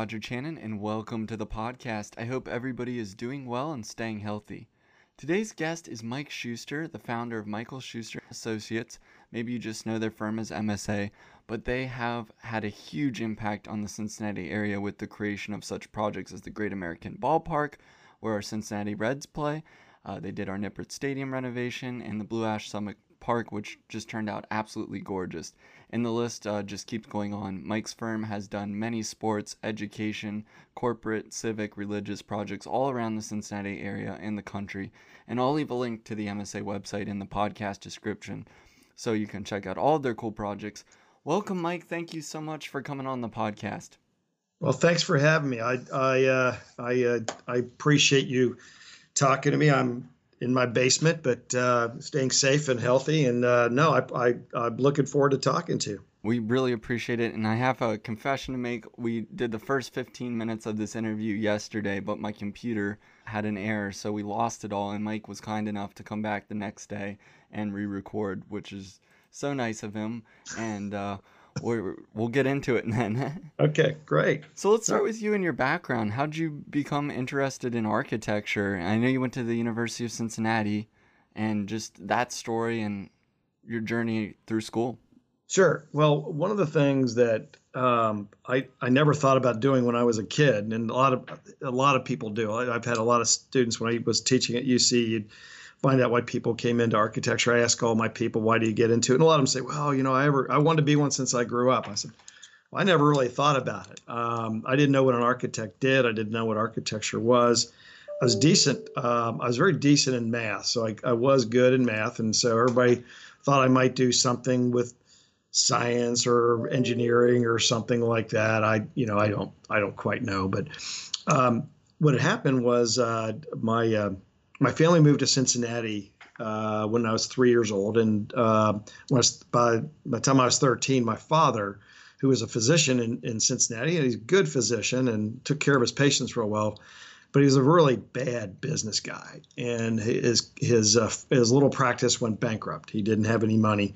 Roger Channon, and welcome to the podcast. I hope everybody is doing well and staying healthy. Today's guest is Mike Schuster, the founder of Michael Schuster Associates. Maybe you just know their firm as MSA, but they have had a huge impact on the Cincinnati area with the creation of such projects as the Great American Ballpark, where our Cincinnati Reds play. Uh, they did our Nippert Stadium renovation and the Blue Ash Summit Park, which just turned out absolutely gorgeous. And the list uh, just keeps going on. Mike's firm has done many sports, education, corporate, civic, religious projects all around the Cincinnati area and the country. And I'll leave a link to the MSA website in the podcast description so you can check out all of their cool projects. Welcome, Mike. Thank you so much for coming on the podcast. Well, thanks for having me. I I uh, I uh, I appreciate you talking to me. I'm in my basement, but uh, staying safe and healthy. And uh, no, I, I, I'm looking forward to talking to you. We really appreciate it. And I have a confession to make. We did the first 15 minutes of this interview yesterday, but my computer had an error, so we lost it all. And Mike was kind enough to come back the next day and re record, which is so nice of him. And, uh, we will get into it then. okay, great. So let's start with you and your background. How did you become interested in architecture? I know you went to the University of Cincinnati, and just that story and your journey through school. Sure. Well, one of the things that um, I I never thought about doing when I was a kid, and a lot of a lot of people do. I, have had a lot of students when I was teaching at UC. Find out why people came into architecture. I ask all my people, why do you get into it? And a lot of them say, well, you know, I ever I wanted to be one since I grew up. I said, well, I never really thought about it. Um, I didn't know what an architect did. I didn't know what architecture was. I was decent. Um, I was very decent in math, so I, I was good in math, and so everybody thought I might do something with science or engineering or something like that. I, you know, I don't, I don't quite know. But um, what had happened was uh, my uh, my family moved to Cincinnati uh, when I was three years old, and uh, was, by, by the time I was 13, my father, who was a physician in, in Cincinnati, and he's a good physician and took care of his patients real well, but he was a really bad business guy, and his his uh, his little practice went bankrupt. He didn't have any money,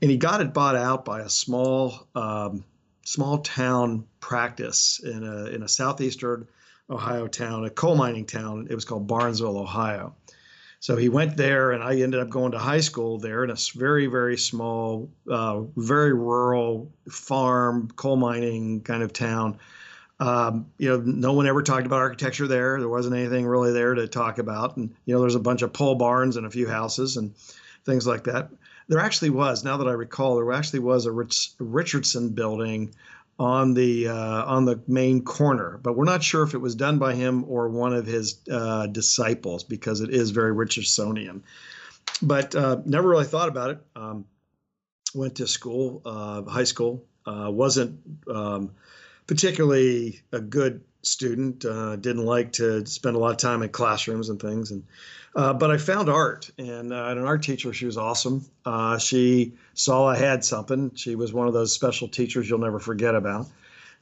and he got it bought out by a small um, small town practice in a in a southeastern Ohio town, a coal mining town. It was called Barnesville, Ohio. So he went there, and I ended up going to high school there in a very, very small, uh, very rural farm, coal mining kind of town. Um, you know, no one ever talked about architecture there. There wasn't anything really there to talk about. And, you know, there's a bunch of pole barns and a few houses and things like that. There actually was, now that I recall, there actually was a Rich, Richardson building on the uh, on the main corner, but we're not sure if it was done by him or one of his uh, disciples because it is very Richardsonian. But uh, never really thought about it. Um, went to school, uh, high school. Uh, wasn't um, particularly a good student. Uh, didn't like to spend a lot of time in classrooms and things. And uh, but I found art, and, uh, an art teacher. She was awesome. Uh, she saw I had something. She was one of those special teachers you'll never forget about.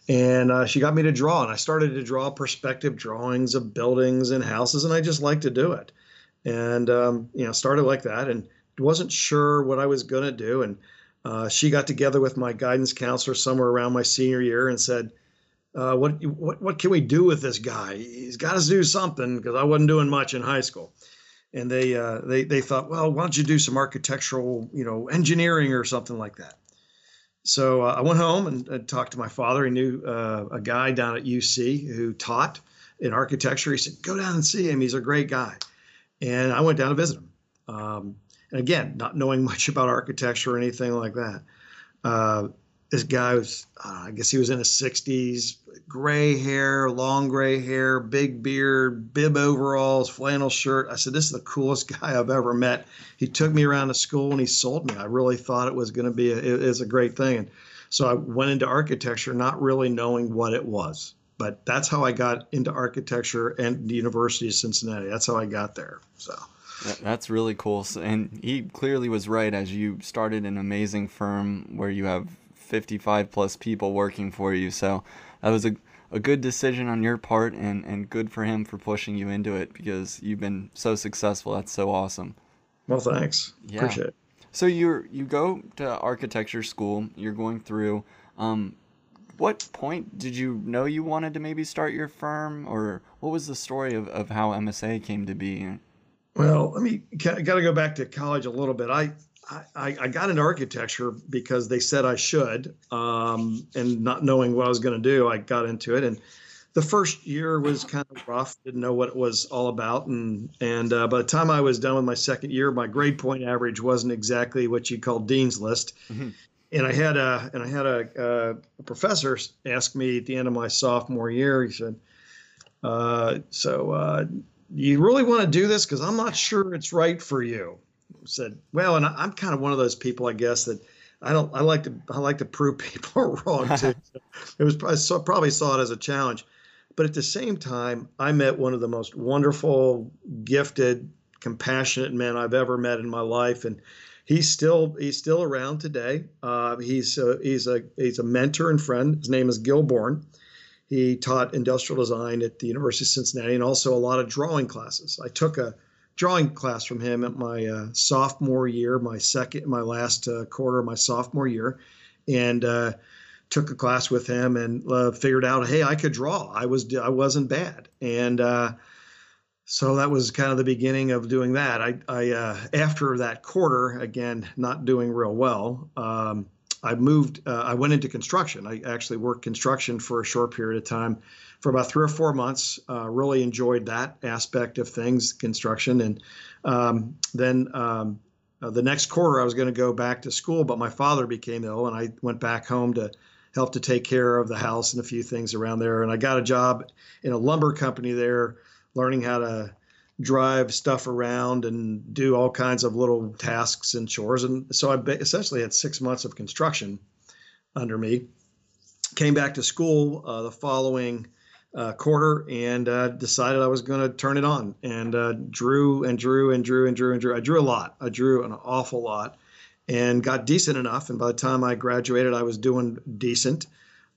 And uh, she got me to draw, and I started to draw perspective drawings of buildings and houses, and I just liked to do it. And um, you know, started like that, and wasn't sure what I was going to do. And uh, she got together with my guidance counselor somewhere around my senior year and said, uh, what, what what can we do with this guy? He's got to do something because I wasn't doing much in high school and they uh, they they thought, well, why don't you do some architectural, you know, engineering or something like that. So uh, I went home and, and, talked to my father. He knew uh, a guy down at UC who taught in architecture. He said, go down and see him. He's a great guy. And I went down to visit him. Um, and again, not knowing much about architecture or anything like that. This guy was, uh, I guess he was in his 60s, gray hair, long gray hair, big beard, bib overalls, flannel shirt. I said, This is the coolest guy I've ever met. He took me around to school and he sold me. I really thought it was going to be a, it, it's a great thing. And so I went into architecture not really knowing what it was. But that's how I got into architecture and the University of Cincinnati. That's how I got there. So. That's really cool. And he clearly was right as you started an amazing firm where you have 55 plus people working for you. So that was a, a good decision on your part and, and good for him for pushing you into it because you've been so successful. That's so awesome. Well, thanks. Yeah. Appreciate it. So you're you go to architecture school. You're going through. Um, what point did you know you wanted to maybe start your firm, or what was the story of, of how MSA came to be? Well, let me got to go back to college a little bit. I I, I got into architecture because they said I should, um, and not knowing what I was going to do, I got into it. And the first year was kind of rough; didn't know what it was all about. And and uh, by the time I was done with my second year, my grade point average wasn't exactly what you call dean's list. Mm-hmm. And I had a and I had a, a, professor ask me at the end of my sophomore year. He said, uh, "So uh, you really want to do this? Because I'm not sure it's right for you." Said, well, and I, am kind of one of those people, I guess, that I don't. I like to. I like to prove people are wrong too. it was. I saw, probably saw it as a challenge, but at the same time, I met one of the most wonderful, gifted, compassionate men I've ever met in my life, and he's still he's still around today. Uh, he's a, he's a he's a mentor and friend. His name is Gil Bourne. He taught industrial design at the University of Cincinnati and also a lot of drawing classes. I took a drawing class from him at my uh, sophomore year, my second, my last uh, quarter of my sophomore year, and uh, took a class with him and uh, figured out, hey, I could draw. I was I wasn't bad, and uh, so that was kind of the beginning of doing that. I, I uh, after that quarter, again, not doing real well. Um, I moved. I went into construction. I actually worked construction for a short period of time for about three or four months. Uh, really enjoyed that aspect of things, construction, and um, then um, uh, the next quarter I was going to go back to school, but my father became ill, and I went back home to help to take care of the house and a few things around there. And I got a job in a lumber company there, learning how to drive stuff around and do all kinds of little tasks and chores. And so I essentially had six months of construction under me. Came back to school uh, the following uh, quarter and uh, decided I was going to turn it on and uh, drew and drew and drew and drew and drew. I drew a lot. I drew an awful lot and got decent enough. And by the time I graduated, I was doing decent.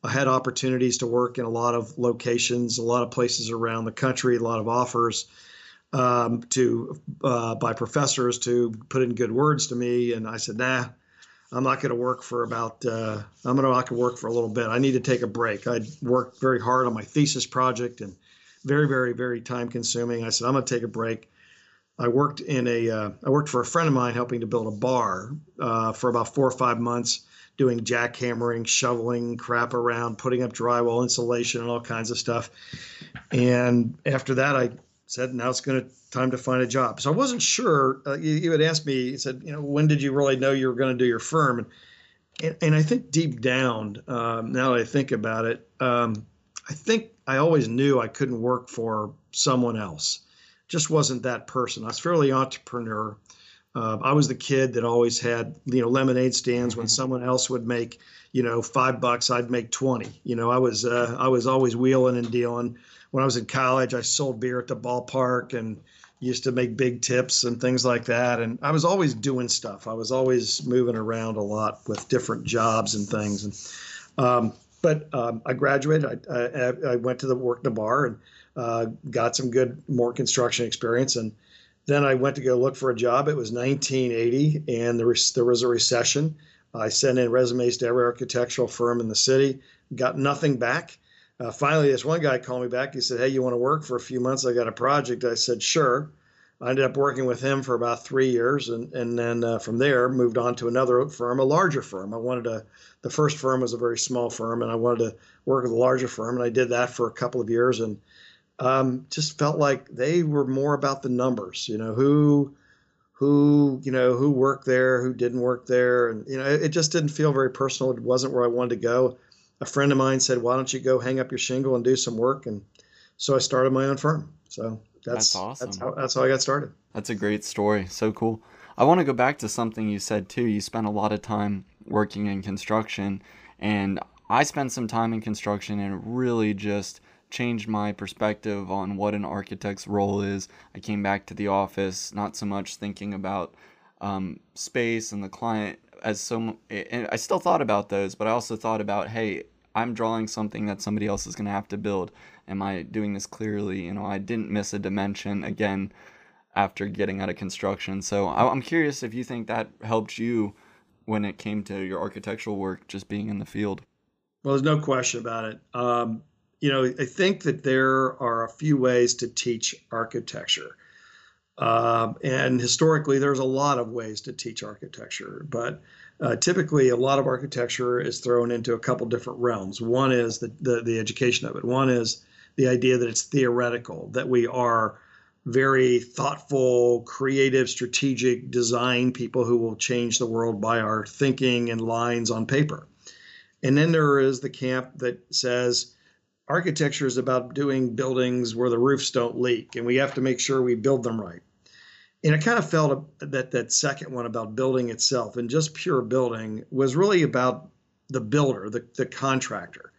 I had opportunities to work in a lot of locations, a lot of places around the country, a lot of offers um, to uh, by professors to put in good words to me. And I said, nah, I'm not going to work for about, uh, I'm going to not work for a little bit. I need to take a break. I'd worked very hard on my thesis project and very, very, very time consuming. I said, I'm going to take a break. I worked in a, uh, I worked for a friend of mine helping to build a bar uh, for about four or five months, doing jackhammering, shoveling crap around, putting up drywall insulation and all kinds of stuff. And after that, I said, now it's going to time to find a job. So I wasn't sure. Uh, you, you, had asked me, you said, you know, when did you really know you were going to do your firm? And, and, and I think deep down, um, now that I think about it, um, I think I always knew I couldn't work for someone else. Just wasn't that person. I was fairly entrepreneur. Uh, I was the kid that always had, you know, lemonade stands when mm-hmm. someone else would make, you know, five bucks, I'd make 20. You know, I was, uh, I was always wheeling and dealing when I was in college, I sold beer at the ballpark and used to make big tips and things like that. And I was always doing stuff. I was always moving around a lot with different jobs and things. And um, but um, I graduated. I, I, I, went to the work the bar and uh, got some good more construction experience. And then I went to go look for a job. It was 1980, and there was there was a recession. I sent in resumes to every architectural firm in the city. Got nothing back. Uh, finally, this one guy called me back. He said, Hey, you want to work for a few months? I got a project. I said, Sure. I ended up working with him for about three years, and and then uh, from there moved on to another firm, a larger firm. I wanted to. The first firm was a very small firm, and I wanted to work with a larger firm, and I did that for a couple of years, and um, just felt like they were more about the numbers. You know who who you know who worked there, who didn't work there, and you know it, it just didn't feel very personal. It wasn't where I wanted to go a friend of mine said, "Why don't you go hang up your shingle and do some work?" And so I started my own firm. So that's, that's awesome. That's how, that's how I got started. That's a great story. So cool. I want to go back to something you said too. You spent a lot of time working in construction, and I spent some time in construction, and it really just changed my perspective on what an architect's role is. I came back to the office not so much thinking about um, space and the client as so and I still thought about those, but I also thought about, hey, I'm drawing something that somebody else is going to have to build. Am I doing this clearly? You know, I didn't miss a dimension again after getting out of construction. So I'm curious if you think that helped you when it came to your architectural work, just being in the field. Well, there's no question about it. Um, you know, I think that there are a few ways to teach architecture. Uh, and historically, there's a lot of ways to teach architecture, but uh, typically a lot of architecture is thrown into a couple different realms. One is the, the, the education of it. One is the idea that it's theoretical, that we are very thoughtful, creative, strategic design people who will change the world by our thinking and lines on paper. And then there is the camp that says architecture is about doing buildings where the roofs don't leak and we have to make sure we build them right. And I kind of felt that that second one about building itself and just pure building was really about the builder, the, the contractor.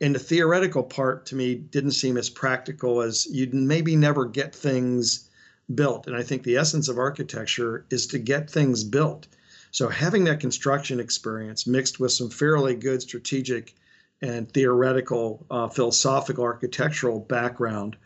And the theoretical part to me didn't seem as practical as you'd maybe never get things built. And I think the essence of architecture is to get things built. So having that construction experience mixed with some fairly good strategic and theoretical, uh, philosophical, architectural background,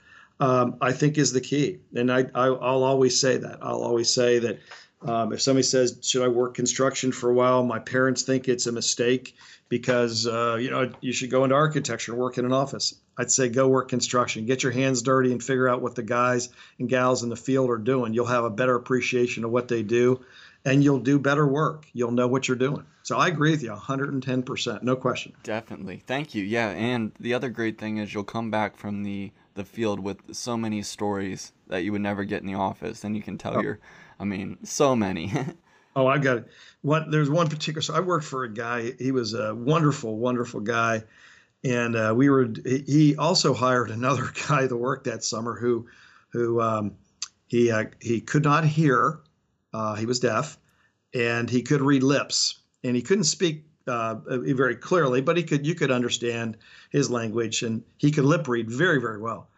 um, I think is the key. And I, I, will always say that. I'll always say that um, if somebody says, "Should I work construction for a while?" My parents think it's a mistake because uh, you know you should go into architecture and work in an office. I'd say go work construction, get your hands dirty, and figure out what the guys and gals in the field are doing. You'll have a better appreciation of what they do, and you'll do better work. You'll know what you're doing. So I agree with you 110%, no question. Definitely. Thank you. Yeah, and the other great thing is you'll come back from the the field with so many stories that you would never get in the office and you can tell oh. your I mean, so many. oh, I got it. What there's one particular so I worked for a guy, he was a wonderful wonderful guy and uh, we were he also hired another guy to work that summer who who um, he uh, he could not hear uh, he was deaf, and he could read lips, and he couldn't speak uh, very clearly, but he could you could understand his language, and he could lip read very very well.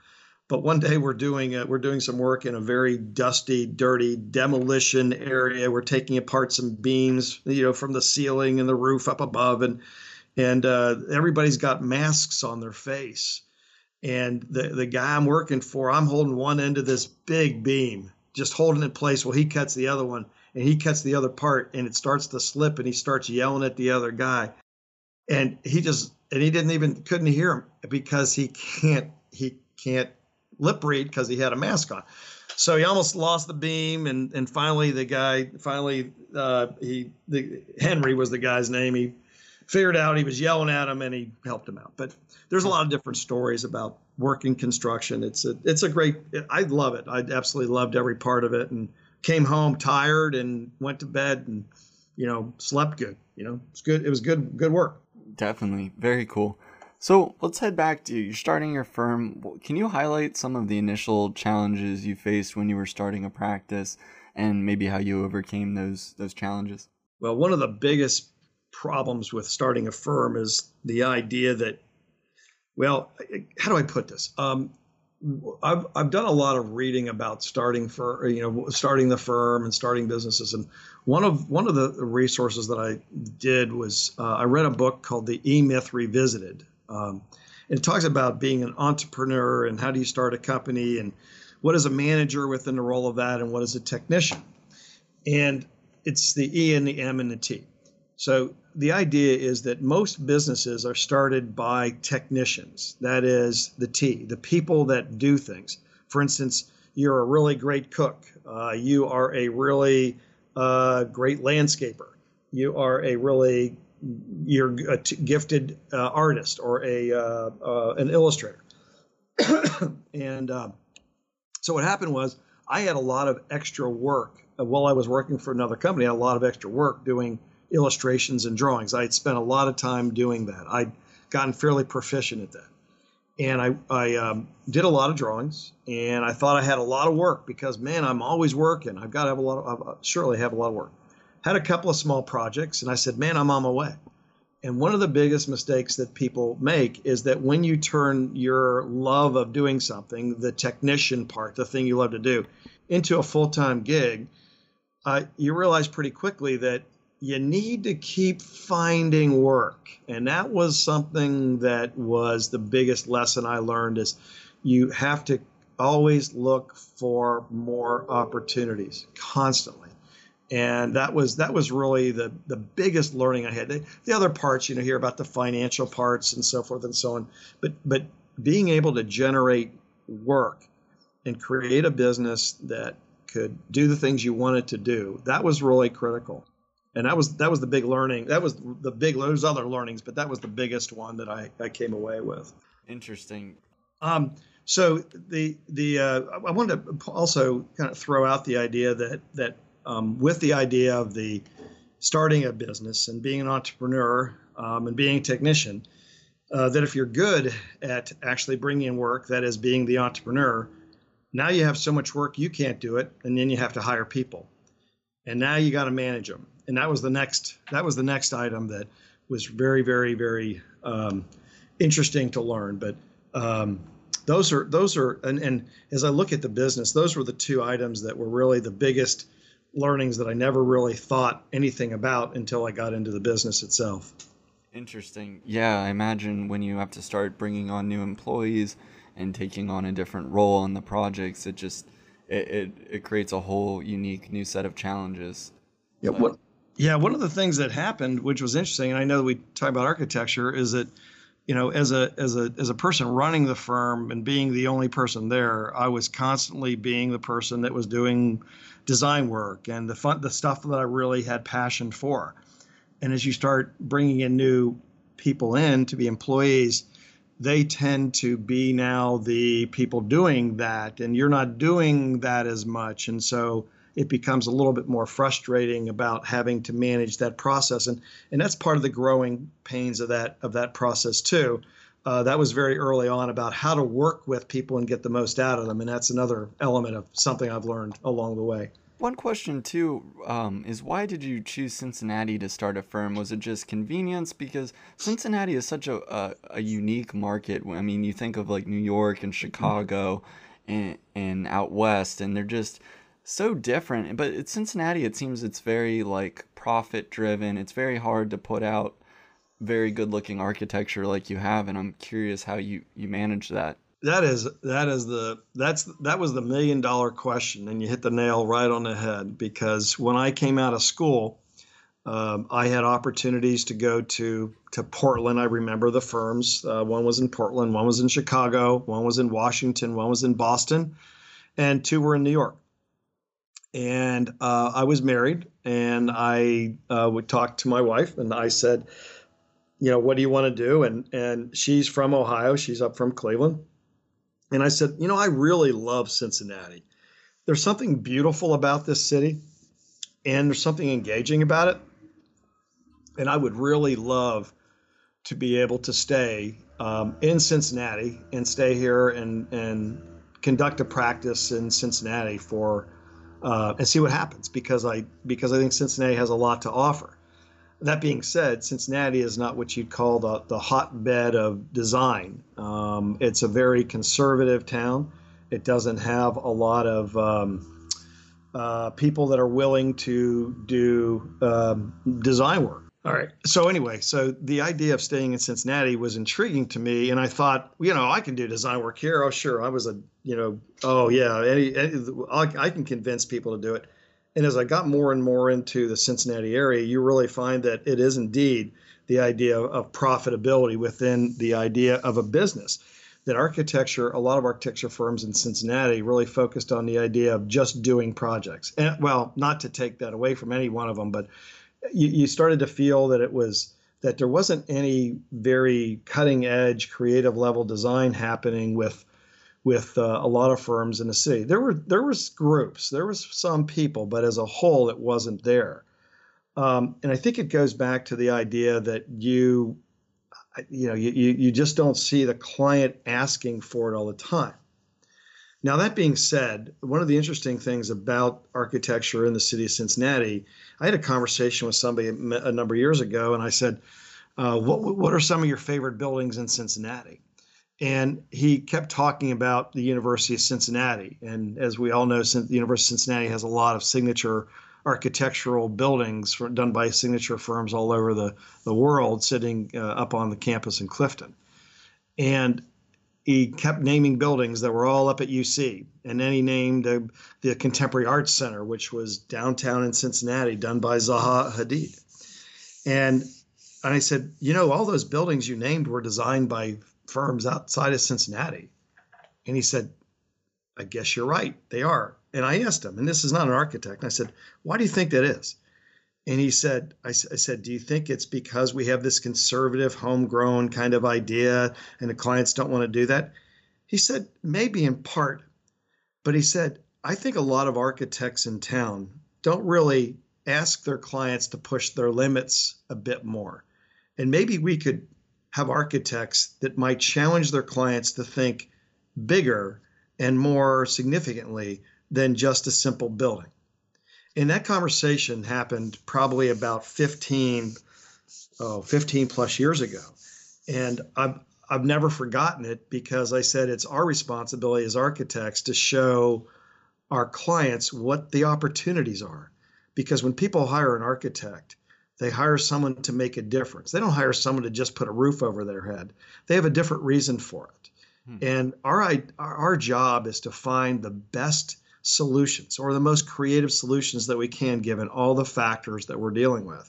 But one day we're doing uh, we're doing some work in a very dusty, dirty demolition area. We're taking apart some beams, you know, from the ceiling and the roof up above, and and uh, everybody's got masks on their face. And the the guy I'm working for, I'm holding one end of this big beam, just holding it in place while he cuts the other one and he cuts the other part and it starts to slip and he starts yelling at the other guy and he just and he didn't even couldn't hear him because he can't he can't lip read because he had a mask on so he almost lost the beam and and finally the guy finally uh, he the henry was the guy's name he figured out he was yelling at him and he helped him out but there's a lot of different stories about working construction. It's a it's a great. I love it. I absolutely loved every part of it, and came home tired and went to bed and you know slept good. You know, it's good. It was good good work. Definitely, very cool. So let's head back to you. You're starting your firm. Can you highlight some of the initial challenges you faced when you were starting a practice, and maybe how you overcame those those challenges? Well, one of the biggest problems with starting a firm is the idea that well, how do I put this? Um, I've I've done a lot of reading about starting for you know starting the firm and starting businesses, and one of one of the resources that I did was uh, I read a book called The E Myth Revisited. Um, it talks about being an entrepreneur and how do you start a company and what is a manager within the role of that and what is a technician, and it's the E and the M and the T. So the idea is that most businesses are started by technicians. That is the T, the people that do things. For instance, you're a really great cook. Uh, you are a really uh, great landscaper. You are a really you're a t- gifted uh, artist or a uh, uh, an illustrator. and um, so what happened was I had a lot of extra work while I was working for another company. I had a lot of extra work doing illustrations and drawings. I had spent a lot of time doing that. I'd gotten fairly proficient at that. And I, I um, did a lot of drawings, and I thought I had a lot of work because, man, I'm always working. I've got to have a lot of, I surely have a lot of work. Had a couple of small projects, and I said, man, I'm on my way. And one of the biggest mistakes that people make is that when you turn your love of doing something, the technician part, the thing you love to do, into a full time gig, uh, you realize pretty quickly that you need to keep finding work. And that was something that was the biggest lesson I learned is you have to always look for more opportunities constantly. and that was that was really the the biggest learning I had. The, the other parts, you know, hear about the financial parts and so forth and so on, but but being able to generate work and create a business that could do the things you wanted to do, that was really critical. And that was that was the big learning. That was the big. There's other learnings, but that was the biggest one that I, I came away with. Interesting. Um, so the the uh, I wanted to also kind of throw out the idea that that um, with the idea of the starting a business and being an entrepreneur um, and being a technician, uh, that if you're good at actually bringing in work, that is being the entrepreneur, now you have so much work you can't do it, and then you have to hire people, and now you got to manage them. And that was the next that was the next item that was very very very um, interesting to learn. But um, those are those are and, and as I look at the business, those were the two items that were really the biggest learnings that I never really thought anything about until I got into the business itself. Interesting. Yeah, I imagine when you have to start bringing on new employees and taking on a different role in the projects, it just it, it, it creates a whole unique new set of challenges. Yeah, what yeah, one of the things that happened, which was interesting, and I know we talk about architecture, is that you know, as a as a as a person running the firm and being the only person there, I was constantly being the person that was doing design work and the fun the stuff that I really had passion for. And as you start bringing in new people in to be employees, they tend to be now the people doing that, and you're not doing that as much, and so it becomes a little bit more frustrating about having to manage that process and and that's part of the growing pains of that of that process too uh, that was very early on about how to work with people and get the most out of them and that's another element of something i've learned along the way one question too um, is why did you choose Cincinnati to start a firm? Was it just convenience? Because Cincinnati is such a, a, a unique market. I mean, you think of like New York and Chicago, and, and out west, and they're just so different. But at Cincinnati, it seems it's very like profit driven. It's very hard to put out very good looking architecture like you have, and I'm curious how you you manage that. That is that is the that's that was the million dollar question, and you hit the nail right on the head. Because when I came out of school, um, I had opportunities to go to to Portland. I remember the firms. Uh, one was in Portland, one was in Chicago, one was in Washington, one was in Boston, and two were in New York and uh, I was married, and I uh, would talk to my wife, and I said, you know, what do you want to do? And and she's from Ohio, she's up from Cleveland, and I said, you know, I really love Cincinnati. There's something beautiful about this city, and there's something engaging about it, and I would really love to be able to stay um, in Cincinnati and stay here and and conduct a practice in Cincinnati for uh, and see what happens because I because I think Cincinnati has a lot to offer. That being said, Cincinnati is not what you'd call the, the hotbed of design. Um, it's a very conservative town. It doesn't have a lot of um, uh, people that are willing to do um, design work. All right. So anyway, so the idea of staying in Cincinnati was intriguing to me, and I thought, you know, I can do design work here. Oh, sure. I was a, you know, oh yeah, any, any I can convince people to do it. And as I got more and more into the Cincinnati area, you really find that it is indeed the idea of profitability within the idea of a business. That architecture, a lot of architecture firms in Cincinnati really focused on the idea of just doing projects. And well, not to take that away from any one of them, but you, you started to feel that it was that there wasn't any very cutting edge creative level design happening with with uh, a lot of firms in the city. There were there was groups, there was some people, but as a whole, it wasn't there. Um, and I think it goes back to the idea that you, you know, you, you just don't see the client asking for it all the time. Now, that being said, one of the interesting things about architecture in the city of Cincinnati, I had a conversation with somebody a number of years ago, and I said, uh, what, what are some of your favorite buildings in Cincinnati? And he kept talking about the University of Cincinnati. And as we all know, the University of Cincinnati has a lot of signature architectural buildings for, done by signature firms all over the, the world sitting uh, up on the campus in Clifton. And he kept naming buildings that were all up at UC. And then he named uh, the Contemporary Arts Center, which was downtown in Cincinnati, done by Zaha Hadid. And, and I said, you know, all those buildings you named were designed by firms outside of Cincinnati. And he said, I guess you're right. They are. And I asked him, and this is not an architect. I said, why do you think that is? And he said, I, I, said, do you think it's because we have this conservative, homegrown kind of idea and the clients don't want to do that? He said, maybe in part. But he said, I think a lot of architects in town don't really ask their clients to push their limits a bit more. And maybe we could have architects that might challenge their clients to think bigger and more significantly than just a simple building and that conversation happened probably about 15 oh 15 plus years ago. And i've i've never forgotten it because i said it's our responsibility as architects to show our clients what the opportunities are. Because when people hire an architect they hire someone to make a difference. They don't hire someone to just put a roof over their head. They have a different reason for it. Hmm. and our our job is to find the best solutions or the most creative solutions that we can given all the factors that we're dealing with.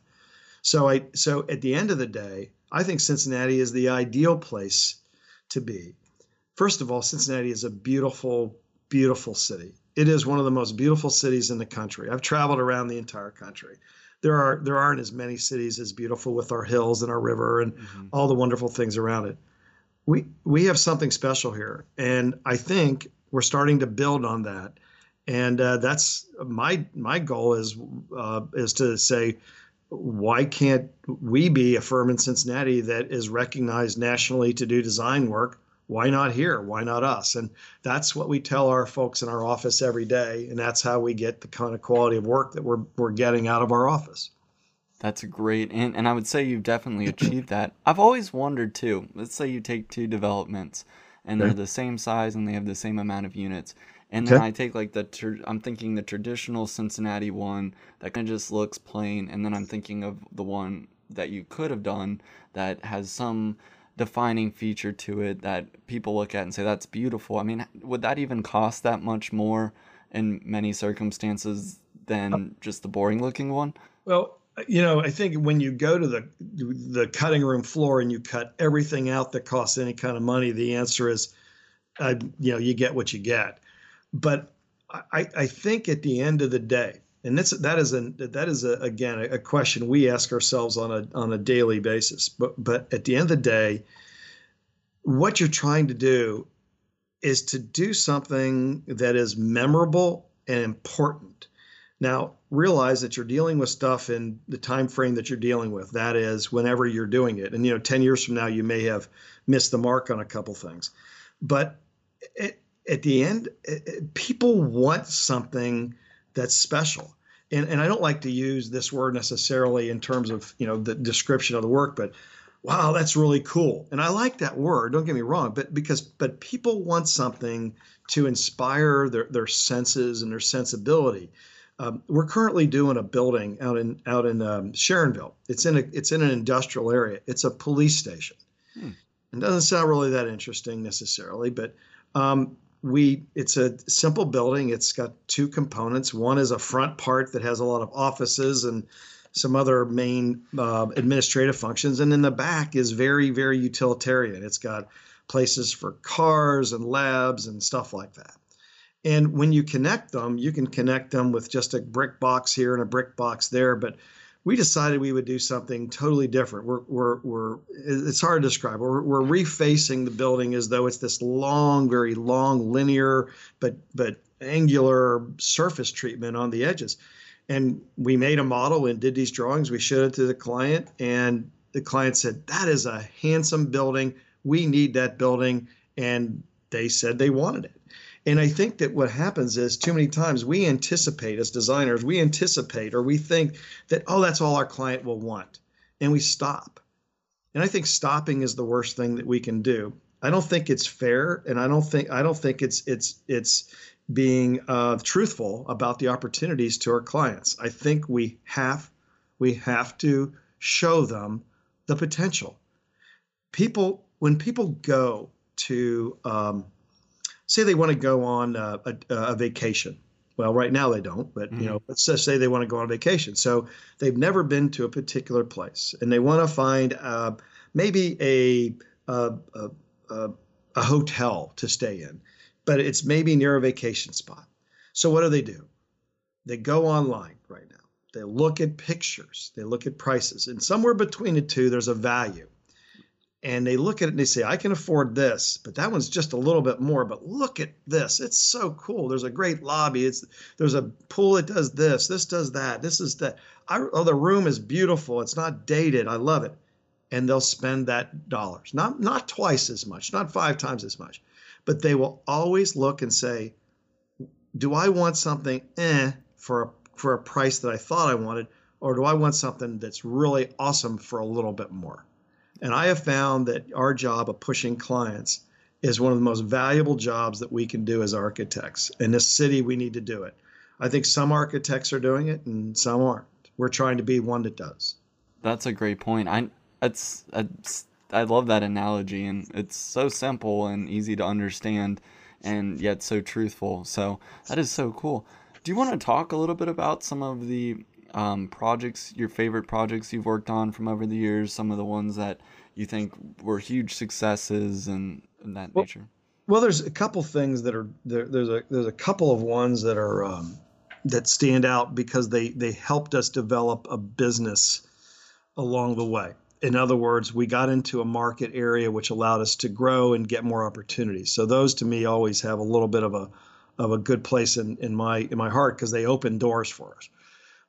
So I so at the end of the day, I think Cincinnati is the ideal place to be. First of all, Cincinnati is a beautiful beautiful city. It is one of the most beautiful cities in the country. I've traveled around the entire country. There are there aren't as many cities as beautiful with our hills and our river and mm-hmm. all the wonderful things around it. We we have something special here, and I think we're starting to build on that and uh, that's my my goal is uh, is to say why can't we be a firm in Cincinnati that is recognized nationally to do design work? Why not here? Why not us? And that's what we tell our folks in our office every day, and that's how we get the kind of quality of work that we're we're getting out of our office. That's great, and and I would say you've definitely achieved that. I've always wondered too. Let's say you take two developments, and they're the same size and they have the same amount of units and then okay. I take like the tra- I'm thinking the traditional Cincinnati one that kind of just looks plain, and then I'm thinking of the one that you could have done that has some defining feature to it that people look at and say that's beautiful. I mean, would that even cost that much more in many circumstances than just the boring looking one? Well, you know, I think when you go to the the cutting room floor and you cut everything out that costs any kind of money, the answer is, uh, you know, you get what you get. But I, I think at the end of the day, and that's that is a that is a, again a question we ask ourselves on a on a daily basis. But but at the end of the day, what you're trying to do is to do something that is memorable and important. Now, realize that you're dealing with stuff in the time frame that you're dealing with. That is whenever you're doing it. And you know, 10 years from now you may have missed the mark on a couple things. But it, at the end, people want something that's special. And, and I don't like to use this word necessarily in terms of you know the description of the work, but wow, that's really cool. And I like that word. Don't get me wrong, but because but people want something to inspire their, their senses and their sensibility. Um, we're currently doing a building out in out in um, Sharonville. It's in a it's in an industrial area. It's a police station. Hmm. It doesn't sound really that interesting necessarily, but um, we it's a simple building. It's got two components. One is a front part that has a lot of offices and some other main uh, administrative functions. And then the back is very very utilitarian. It's got places for cars and labs and stuff like that. And when you connect them you can connect them with just a brick box here and a brick box there but we decided we would do something totally different. We're, we're, we're it's hard to describe. We're, we're refacing the building as though it's this long, very long, linear, but but angular surface treatment on the edges. And we made a model and did these drawings. We showed it to the client, and the client said, "That is a handsome building. We need that building." And they said they wanted it. And I think that what happens is too many times we anticipate as designers, we anticipate or we think that, oh, that's all our client will want. And we stop. And I think stopping is the worst thing that we can do. I don't think it's fair, and I don't think I don't think it's it's it's being uh, truthful about the opportunities to our clients. I think we have we have to show them the potential. People when people go to um, say they want to go on a, a, a, vacation. Well, right now they don't, but mm-hmm. you know, let's just say they want to go on vacation. So they've never been to a particular place, and they want to find uh, maybe a, a, a a hotel to stay in, but it's maybe near a vacation spot. So what do they do? They go online right now. They look at pictures, they look at prices, and somewhere between the two, there's a value and they look at it and they say, I can afford this, but that one's just a little bit more. But look at this. It's so cool. There's a great lobby. It's there's a pool that does this. This does that. This is that. I, oh, the room is beautiful. It's not dated. I love it. And they'll spend that dollars. Not not twice as much, not five times as much. But they will always look and say, Do I want something eh for a for a price that I thought I wanted? Or do I want something that's really awesome for a little bit more? And I have found that our job of pushing clients is one of the most valuable jobs that we can do as architects. In this city, we need to do it. I think some architects are doing it and some aren't. We're trying to be one that does. That's a great point. I it's, it's I love that analogy and it's so simple and easy to understand and yet so truthful. So that is so cool. Do you want to talk a little bit about some of the um, projects, your favorite projects you've worked on from over the years, some of the ones that you think were huge successes and, and that well, nature? Well, there's a couple things that are there, there's a there's a couple of ones that are um, that stand out because they they helped us develop a business along the way. In other words, we got into a market area which allowed us to grow and get more opportunities. So those to me always have a little bit of a of a good place in, in my in my heart because they open doors for us.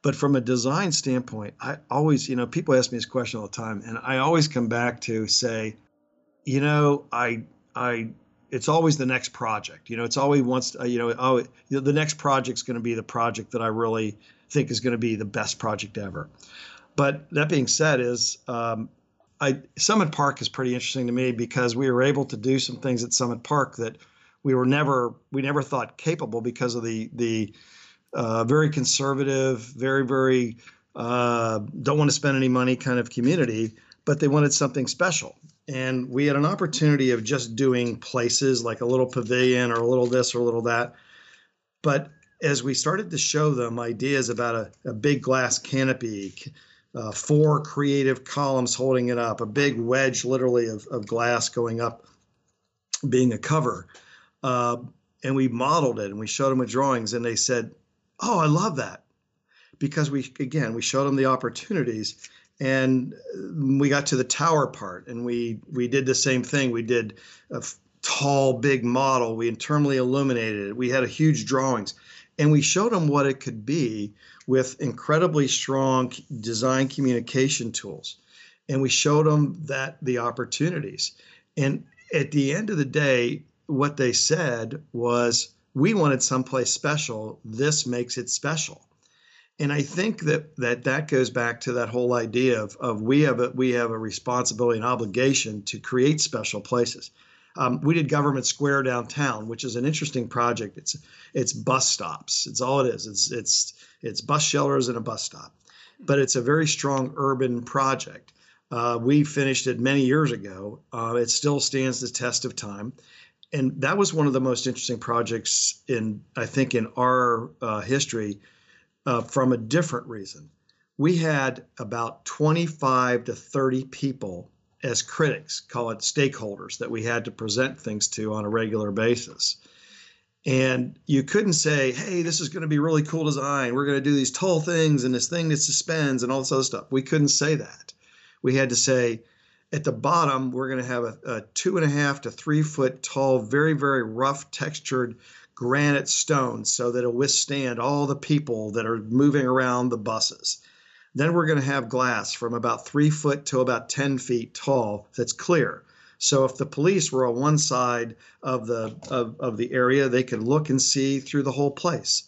But from a design standpoint, I always, you know, people ask me this question all the time, and I always come back to say, you know, I, I, it's always the next project. You know, it's always once, you know, oh, the next project's going to be the project that I really think is going to be the best project ever. But that being said, is um, I Summit Park is pretty interesting to me because we were able to do some things at Summit Park that we were never we never thought capable because of the the uh, very conservative, very, very uh, don't want to spend any money kind of community, but they wanted something special. And we had an opportunity of just doing places like a little pavilion or a little this or a little that. But as we started to show them ideas about a, a big glass canopy, uh, four creative columns holding it up, a big wedge literally of, of glass going up, being a cover. Uh, and we modeled it and we showed them with drawings, and they said, oh, I love that. Because we, again, we showed them the opportunities and we got to the tower part and we, we did the same thing. We did a f- tall, big model. We internally illuminated it. We had a huge drawings and we showed them what it could be with incredibly strong design communication tools. And we showed them that the opportunities. And at the end of the day, what they said was, we wanted someplace special. This makes it special. And I think that that, that goes back to that whole idea of, of we have a, we have a responsibility and obligation to create special places. Um, we did Government Square downtown, which is an interesting project. It's it's bus stops. It's all it is. It's it's it's bus shelters and a bus stop, but it's a very strong urban project. Uh, we finished it many years ago. Uh, it still stands the test of time and that was one of the most interesting projects in I think in our uh, history uh, from a different reason. We had about 25 to 30 people as critics, call it stakeholders, that we had to present things to on a regular basis. And you couldn't say, hey, this is going to be really cool design. We're going to do these tall things and this thing that suspends and all this other stuff. We couldn't say that. We had to say, at the bottom, we're going to have a, a two and a half to three foot tall, very, very rough textured granite stone so that it'll withstand all the people that are moving around the buses. Then we're going to have glass from about three foot to about 10 feet tall that's clear. So if the police were on one side of the of, of the area, they could look and see through the whole place.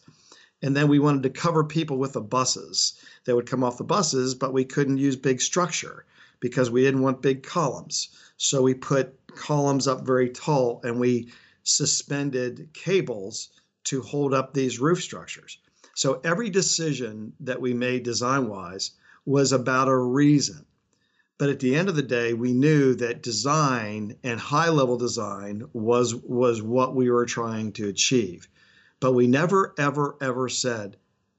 And then we wanted to cover people with the buses. They would come off the buses, but we couldn't use big structure because we didn't want big columns. So we put columns up very tall and we suspended cables to hold up these roof structures. So every decision that we made design wise was about a reason. But at the end of the day, we knew that design and high level design was was what we were trying to achieve. But we never ever ever said,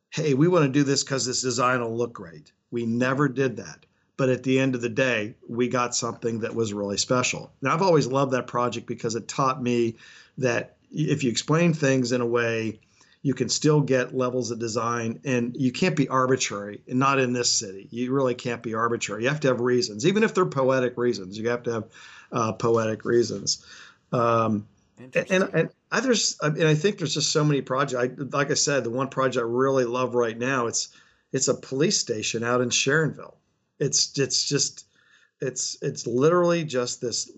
"Hey, we want to do this because this design will look great." We never did that. But at the end of the day, we got something that was really special. And I've always loved that project because it taught me that if you explain things in a way you can still get levels of design and you can't be arbitrary and not in this city. You really can't be arbitrary. You have to have reasons even if they're poetic reasons. You have to have uh, poetic reasons. Um, and, and I, there's and I think there's just so many projects. I, like I said the one project I really love right now it's it's a police station out in Sharonville it's it's just it's it's literally just this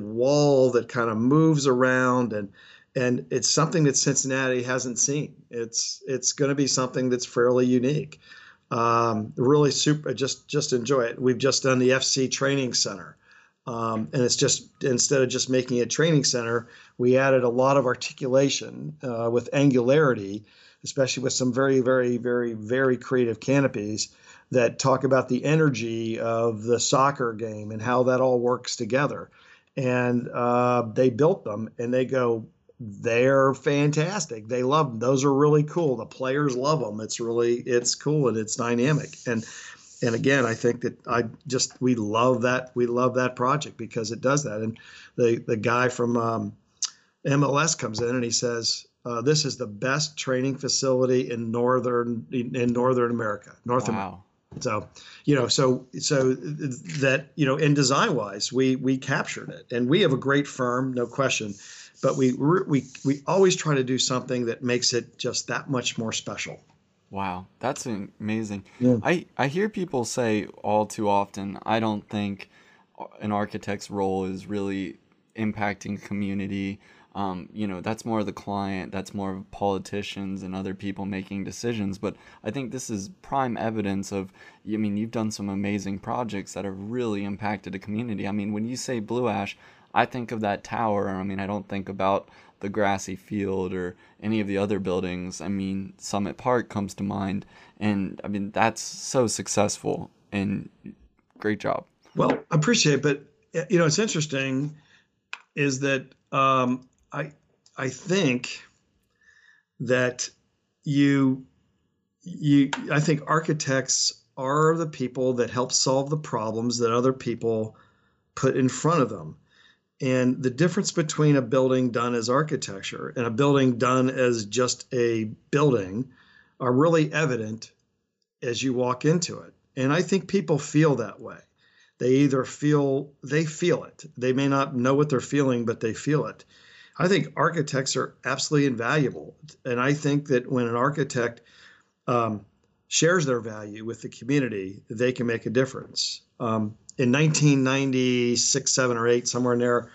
wall that kind of moves around and and it's something that Cincinnati hasn't seen. It's it's going to be something that's fairly unique. Um, really super. Just just enjoy it. We've just done the FC Training Center, um, and it's just instead of just making a training center, we added a lot of articulation uh, with angularity, especially with some very very very very creative canopies that talk about the energy of the soccer game and how that all works together. And uh, they built them, and they go they're fantastic. They love them. Those are really cool. The players love them. It's really it's cool and it's dynamic. And and again, I think that I just we love that we love that project because it does that. And the the guy from um, MLS comes in and he says, uh, "This is the best training facility in northern in northern America, North wow. America." So, you know, so so that you know, in design wise, we we captured it, and we have a great firm, no question but we we we always try to do something that makes it just that much more special. Wow, that's amazing. Yeah. I I hear people say all too often, I don't think an architect's role is really impacting community. Um, you know, that's more of the client, that's more of politicians and other people making decisions. But I think this is prime evidence of, I mean, you've done some amazing projects that have really impacted a community. I mean, when you say Blue Ash, I think of that tower. I mean, I don't think about the grassy field or any of the other buildings. I mean, Summit Park comes to mind. And I mean, that's so successful and great job. Well, I appreciate it. But, you know, it's interesting is that um, I, I think that you, you, I think architects are the people that help solve the problems that other people put in front of them. And the difference between a building done as architecture and a building done as just a building are really evident as you walk into it. And I think people feel that way. They either feel they feel it. They may not know what they're feeling, but they feel it. I think architects are absolutely invaluable. And I think that when an architect um, shares their value with the community, they can make a difference. Um, in 1996, seven or eight, somewhere in there,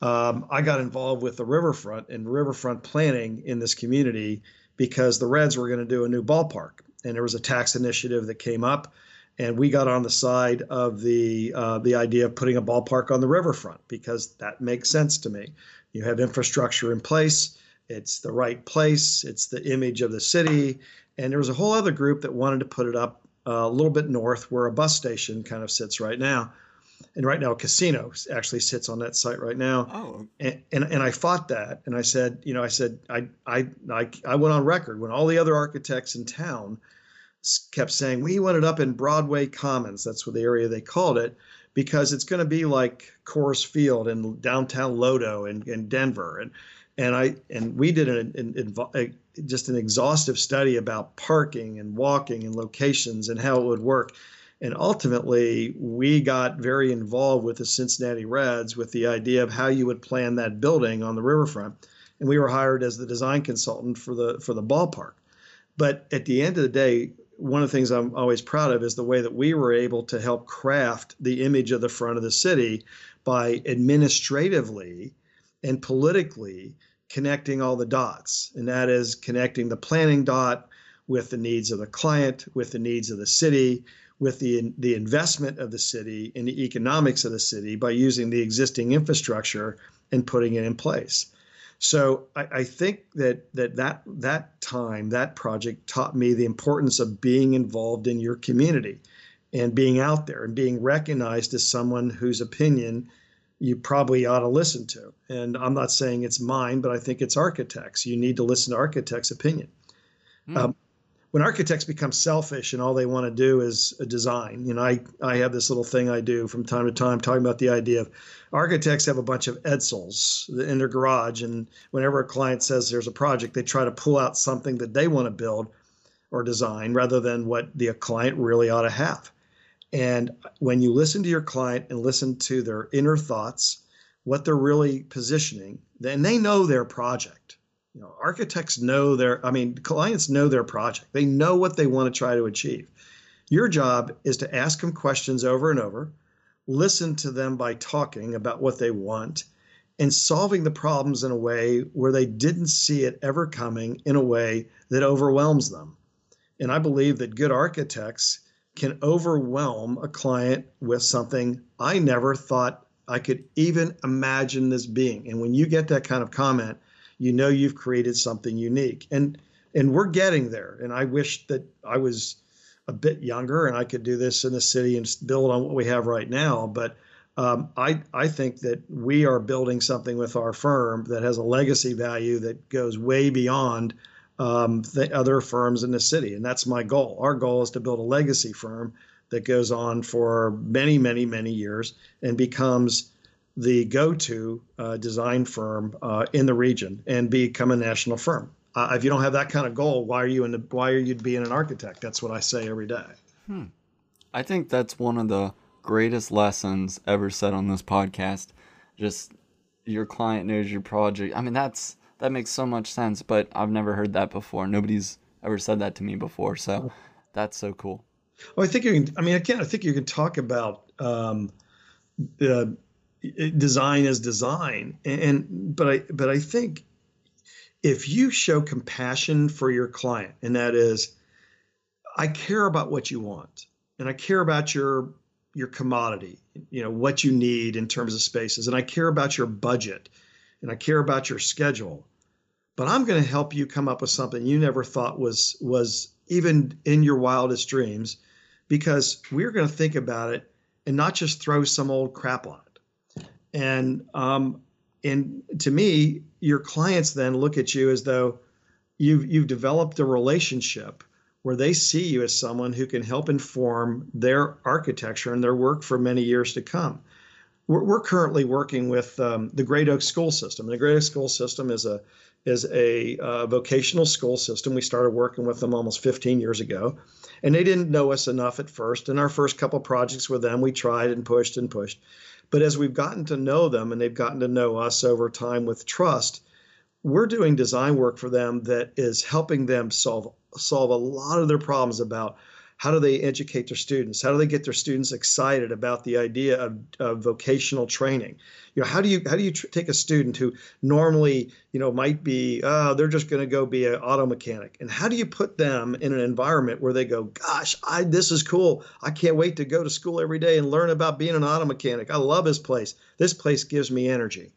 um, I got involved with the riverfront and riverfront planning in this community because the Reds were going to do a new ballpark, and there was a tax initiative that came up, and we got on the side of the uh, the idea of putting a ballpark on the riverfront because that makes sense to me. You have infrastructure in place. It's the right place. It's the image of the city. And there was a whole other group that wanted to put it up uh, a little bit north where a bus station kind of sits right now. And right now, a casino actually sits on that site right now. Oh. And, and, and I fought that. And I said, you know, I said, I, I, I, I went on record when all the other architects in town kept saying, we want it up in Broadway Commons. That's what the area they called it because it's going to be like Coors Field in downtown Lodo and, in Denver. And, and I, and we did an, an, an, just an exhaustive study about parking and walking and locations and how it would work. And ultimately, we got very involved with the Cincinnati Reds with the idea of how you would plan that building on the riverfront. And we were hired as the design consultant for the for the ballpark. But at the end of the day, one of the things I'm always proud of is the way that we were able to help craft the image of the front of the city by administratively and politically connecting all the dots, and that is connecting the planning dot with the needs of the client, with the needs of the city, with the the investment of the city and the economics of the city by using the existing infrastructure and putting it in place. So I, I, think that that that that time that project taught me the importance of being involved in your community, and being out there and being recognized as someone whose opinion you probably ought to listen to. And I'm not saying it's mine, but I think it's architects. You need to listen to architects' opinion. Mm. Um, when architects become selfish and all they want to do is design, you know, I, I have this little thing I do from time to time talking about the idea of architects have a bunch of Edsels in their garage. And whenever a client says there's a project, they try to pull out something that they want to build or design rather than what the client really ought to have. And when you listen to your client and listen to their inner thoughts, what they're really positioning, then they know their project. You know, architects know their, I mean, clients know their project. They know what they want to try to achieve. Your job is to ask them questions over and over, listen to them by talking about what they want, and solving the problems in a way where they didn't see it ever coming in a way that overwhelms them. And I believe that good architects can overwhelm a client with something I never thought I could even imagine this being. And when you get that kind of comment, you know you've created something unique. And and we're getting there. And I wish that I was a bit younger and I could do this in the city and build on what we have right now. But um, I I think that we are building something with our firm that has a legacy value that goes way beyond um, the other firms in the city. And that's my goal. Our goal is to build a legacy firm that goes on for many, many, many years and becomes the go-to uh, design firm uh, in the region and become a national firm. Uh, if you don't have that kind of goal, why are you in the, why are you being an architect? That's what I say every day. Hmm. I think that's one of the greatest lessons ever said on this podcast. Just your client knows your project. I mean, that's that makes so much sense, but I've never heard that before. Nobody's ever said that to me before, so that's so cool. Well, I think you can. I mean, again, I think you can talk about um, the design is design, and but I but I think if you show compassion for your client, and that is, I care about what you want, and I care about your your commodity, you know, what you need in terms of spaces, and I care about your budget, and I care about your schedule but I'm going to help you come up with something you never thought was was even in your wildest dreams because we're going to think about it and not just throw some old crap on it. And um, and to me, your clients then look at you as though you've you've developed a relationship where they see you as someone who can help inform their architecture and their work for many years to come. We're, we're currently working with um, the Great Oaks School System. The Great Oaks School System is a is a uh, vocational school system. We started working with them almost 15 years ago, and they didn't know us enough at first. In our first couple projects with them, we tried and pushed and pushed. But as we've gotten to know them and they've gotten to know us over time with trust, we're doing design work for them that is helping them solve solve a lot of their problems about how do they educate their students? How do they get their students excited about the idea of, of vocational training? You know how do you how do you tr- take a student who normally you know might be oh they're just going to go be an auto mechanic. And how do you put them in an environment where they go gosh i this is cool. I can't wait to go to school every day and learn about being an auto mechanic. I love this place. This place gives me energy.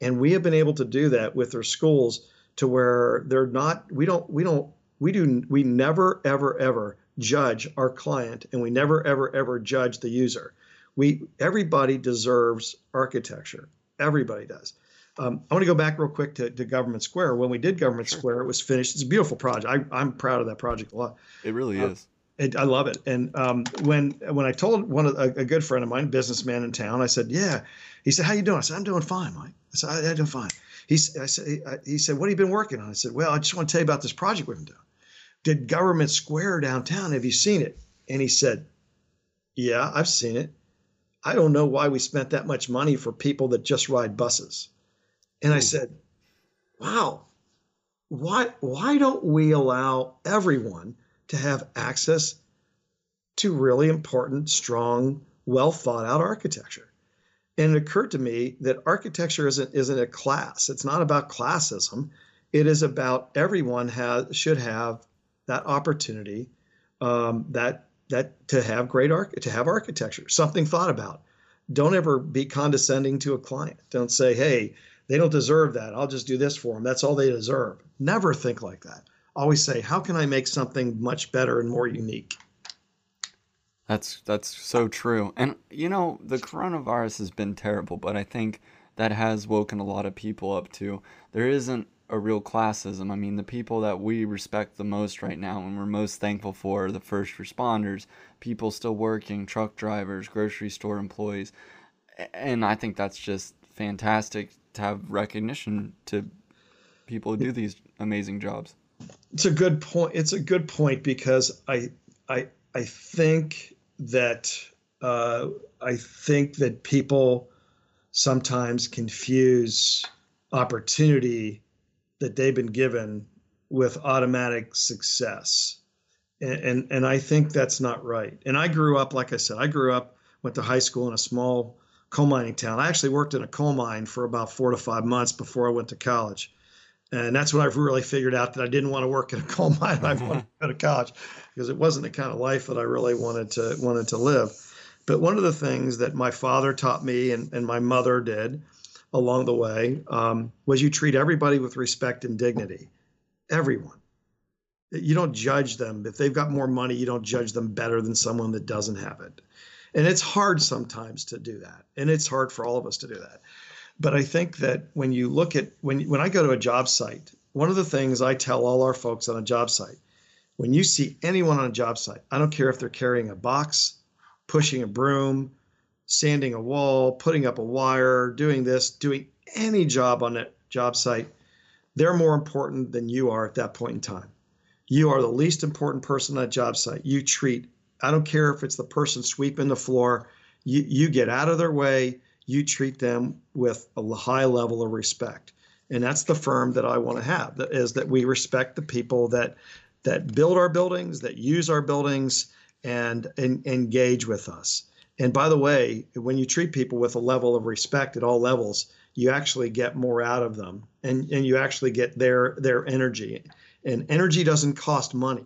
And we have been able to do that with our schools to where they're not we don't we don't we do we never ever ever judge our client and we never ever ever judge the user we everybody deserves architecture everybody does um, i want to go back real quick to, to government square when we did government sure. square it was finished it's a beautiful project I, am proud of that project a lot it really uh, is it, I love it. And um, when when I told one of a, a, good friend of mine, businessman in town, I said, "Yeah." He said, "How you doing?" I said, "I'm doing fine, Mike." I said, "I'm doing fine." He, I said, he said, "What have you been working on?" I said, "Well, I just want to tell you about this project we've been doing." Did Government Square downtown? Have you seen it? And he said, Yeah, I've seen it. I don't know why we spent that much money for people that just ride buses. And I said, Wow, why why don't we allow everyone to have access to really important, strong, well thought out architecture? And it occurred to me that architecture isn't isn't a class. It's not about classism. It is about everyone has should have that opportunity um, that that to have great arch to have architecture something thought about. Don't ever be condescending to a client. Don't say hey they don't deserve that. I'll just do this for them that's all they deserve. Never think like that. Always say how can i make something much better and more unique? That's that's so true. And you know, the coronavirus has been terrible, but I think that has woken a lot of people up to there isn't a real classism. I mean, the people that we respect the most right now and we're most thankful for are the first responders, people still working, truck drivers, grocery store employees. And I think that's just fantastic to have recognition to people who do these amazing jobs. It's a good point. It's a good point because I I I think that uh, I think that people sometimes confuse opportunity that they've been given with automatic success. And, and, and I think that's not right. And I grew up, like I said, I grew up, went to high school in a small coal mining town. I actually worked in a coal mine for about four to five months before I went to college. And that's when I really figured out that I didn't want to work in a coal mine. I wanted to go to college because it wasn't the kind of life that I really wanted to wanted to live. But one of the things that my father taught me and, and my mother did along the way um, was you treat everybody with respect and dignity. Everyone. You don't judge them. If they've got more money, you don't judge them better than someone that doesn't have it. And it's hard sometimes to do that. And it's hard for all of us to do that. But I think that when you look at when when I go to a job site, one of the things I tell all our folks on a job site, when you see anyone on a job site, I don't care if they're carrying a box, pushing a broom, sanding a wall, putting up a wire, doing this, doing any job on that job site, they're more important than you are at that point in time. You are the least important person on that job site. You treat, I don't care if it's the person sweeping the floor, you, you get out of their way, you treat them with a high level of respect. And that's the firm that I want to have, is that we respect the people that that build our buildings, that use our buildings, and, and engage with us. And by the way, when you treat people with a level of respect at all levels, you actually get more out of them and, and you actually get their their energy. And energy doesn't cost money.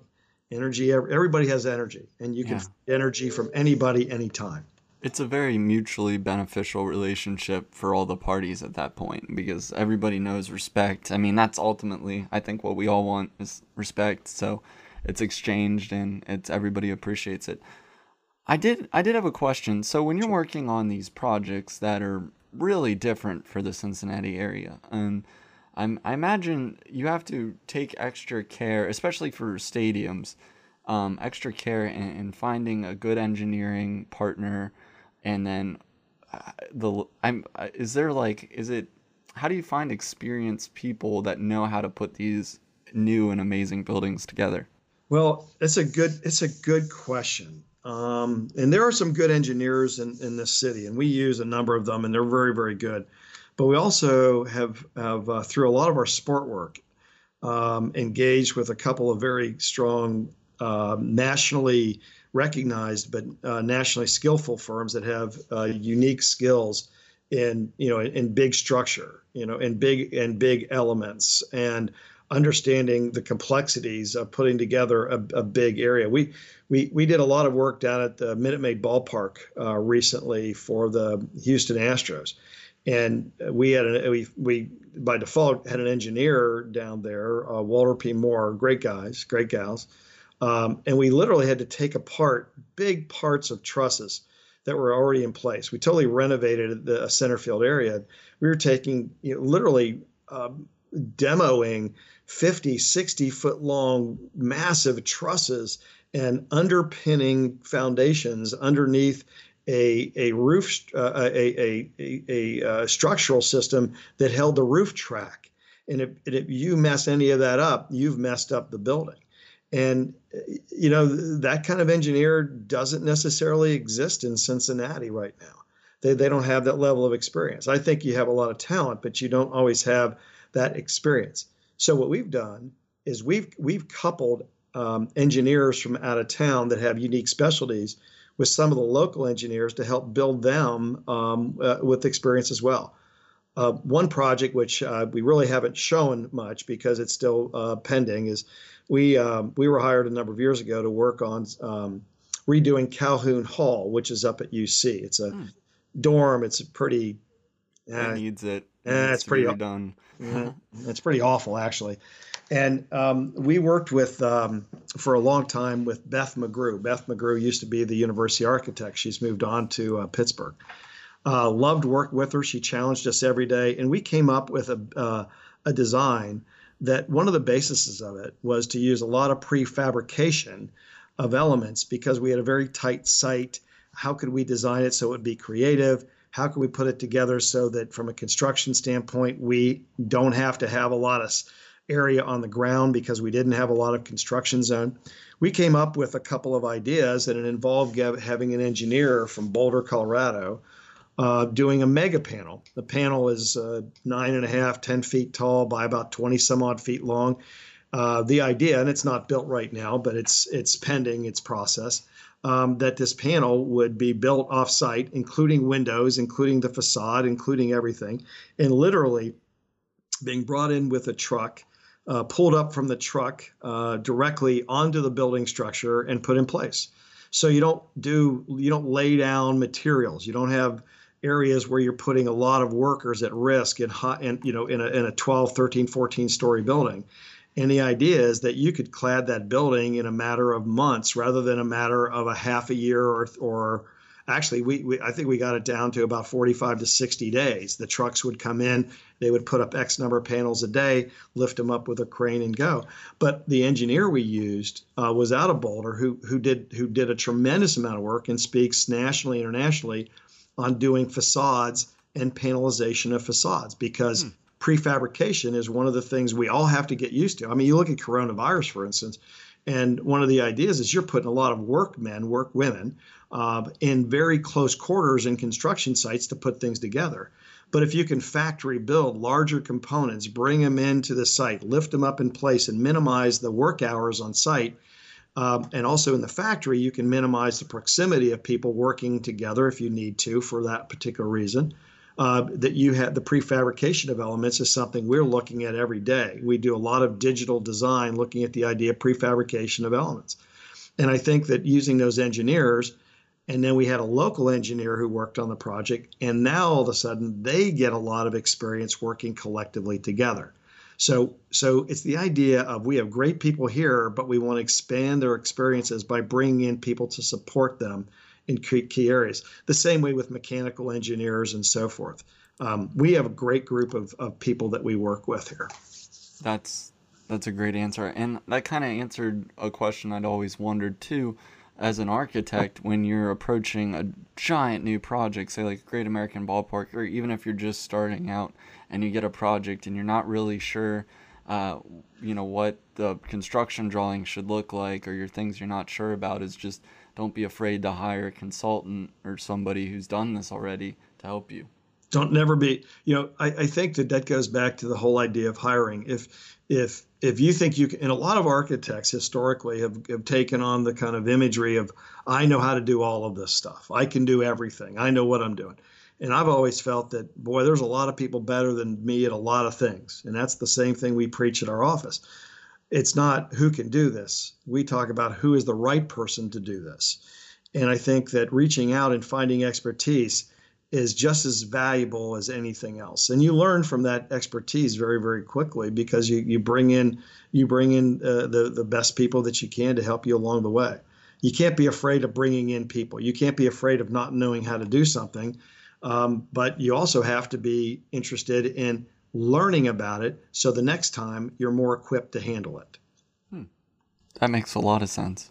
Energy, everybody has energy, and you can yeah. energy from anybody anytime. It's a very mutually beneficial relationship for all the parties at that point because everybody knows respect. I mean, that's ultimately, I think, what we all want is respect. So it's exchanged and it's everybody appreciates it. I did I did have a question. So when you're working on these projects that are really different for the Cincinnati area, and I'm, I imagine you have to take extra care, especially for stadiums, um, extra care in, in, finding a good engineering partner, and then uh, the I'm uh, is there like is it how do you find experienced people that know how to put these new and amazing buildings together? Well, it's a good it's a good question. Um, and there are some good engineers in, in this city, and we use a number of them, and they're very, very good. But we also have, have uh, through a lot of our sport work, um, engaged with a couple of very strong, uh, nationally recognized but uh, nationally skillful firms that have uh, unique skills in you know in, in big structure, you know, in big and big elements, and understanding the complexities of putting together a, a, big area. We, we, we did a lot of work down at the Minute Maid Ballpark uh, recently for the Houston Astros. And we had a, we, we by default had an engineer down there, uh, Walter P. Moore, great guys, great gals. Um, and we literally had to take apart big parts of trusses that were already in place. We totally renovated the center field area. We were taking you know, literally um, demoing 50, 60 foot long, massive trusses and underpinning foundations underneath a, a roof, uh, a, a, a, a, uh, structural system that held the roof track. And if, and if you mess any of that up, you've messed up the building. And, you know, that kind of engineer doesn't necessarily exist in Cincinnati right now. They, they don't have that level of experience. I think you have a lot of talent, but you don't always have that experience. So what we've done is we've we've coupled um, engineers from out of town that have unique specialties with some of the local engineers to help build them um, uh, with experience as well. Uh, one project which uh, we really haven't shown much because it's still uh, pending is we um, we were hired a number of years ago to work on um, redoing Calhoun Hall, which is up at UC. It's a hmm. dorm. It's a pretty it needs it. Yeah, it's pretty done. yeah, it's pretty awful actually. And um, we worked with um, for a long time with Beth McGrew. Beth McGrew used to be the university architect. She's moved on to uh, Pittsburgh. Uh, loved work with her. She challenged us every day, and we came up with a uh, a design that one of the bases of it was to use a lot of prefabrication of elements because we had a very tight site. How could we design it so it would be creative? How can we put it together so that from a construction standpoint, we don't have to have a lot of area on the ground because we didn't have a lot of construction zone. We came up with a couple of ideas, and it involved having an engineer from Boulder, Colorado, uh, doing a mega panel. The panel is uh, nine and a half, 10 feet tall by about 20 some odd feet long. Uh, the idea, and it's not built right now, but it's it's pending its process, um, that this panel would be built off site, including windows, including the facade, including everything, and literally being brought in with a truck uh, pulled up from the truck uh, directly onto the building structure and put in place. So you don't do you don't lay down materials. You don't have areas where you're putting a lot of workers at risk in hot and you know in a, in a 12 13 14 story building and the idea is that you could clad that building in a matter of months rather than a matter of a half a year or, or actually we, we, i think we got it down to about 45 to 60 days the trucks would come in they would put up x number of panels a day lift them up with a crane and go but the engineer we used uh, was out of boulder who, who did who did a tremendous amount of work and speaks nationally internationally on doing facades and panelization of facades because hmm. Prefabrication is one of the things we all have to get used to i mean you look at coronavirus for instance and one of the ideas is you're putting a lot of workmen, work women, uh, in very close quarters in construction sites to put things together. But if you can factory build larger components, bring them into the site, lift them up in place, and minimize the work hours on site, um, and also in the factory, you can minimize the proximity of people working together if you need to for that particular reason. Uh, that you have the prefabrication of elements is something we're looking at every day. We do a lot of digital design looking at the idea of prefabrication of elements. And I think that using those engineers and then we had a local engineer who worked on the project. And now all of a sudden they get a lot of experience working collectively together. So, so it's the idea of we have great people here, but we want to expand their experiences by bringing in people to support them in key, key areas. The same way with mechanical engineers and so forth. Um, we have a great group of, of people that we work with here. That's that's a great answer, and that kind of answered a question I'd always wondered too as an architect when you're approaching a giant new project, say like Great American Ballpark, or even if you're just starting out and you get a project and you're not really sure, uh, you know, what the construction drawing should look like, or your things you're not sure about, is just don't be afraid to hire a consultant or somebody who's done this already to help you. Don't never be you know I, I think that that goes back to the whole idea of hiring. If if if you think you can and a lot of architects historically have, have taken on the kind of imagery of i know how to do all of this stuff. I can do everything. I know what i'm doing. And i've always felt that boy there's a lot of people better than me at a lot of things. And that's the same thing we preach at our office it's not who can do this we talk about who is the right person to do this and i think that reaching out and finding expertise is just as valuable as anything else. And you learn from that expertise very, very quickly because you, you bring in you bring in uh, the the best people that you can to help you along the way. You can't be afraid of bringing in people. You can't be afraid of not knowing how to do something. Um, but you also have to be interested in learning about it so the next time you're more equipped to handle it. Hmm. That makes a lot of sense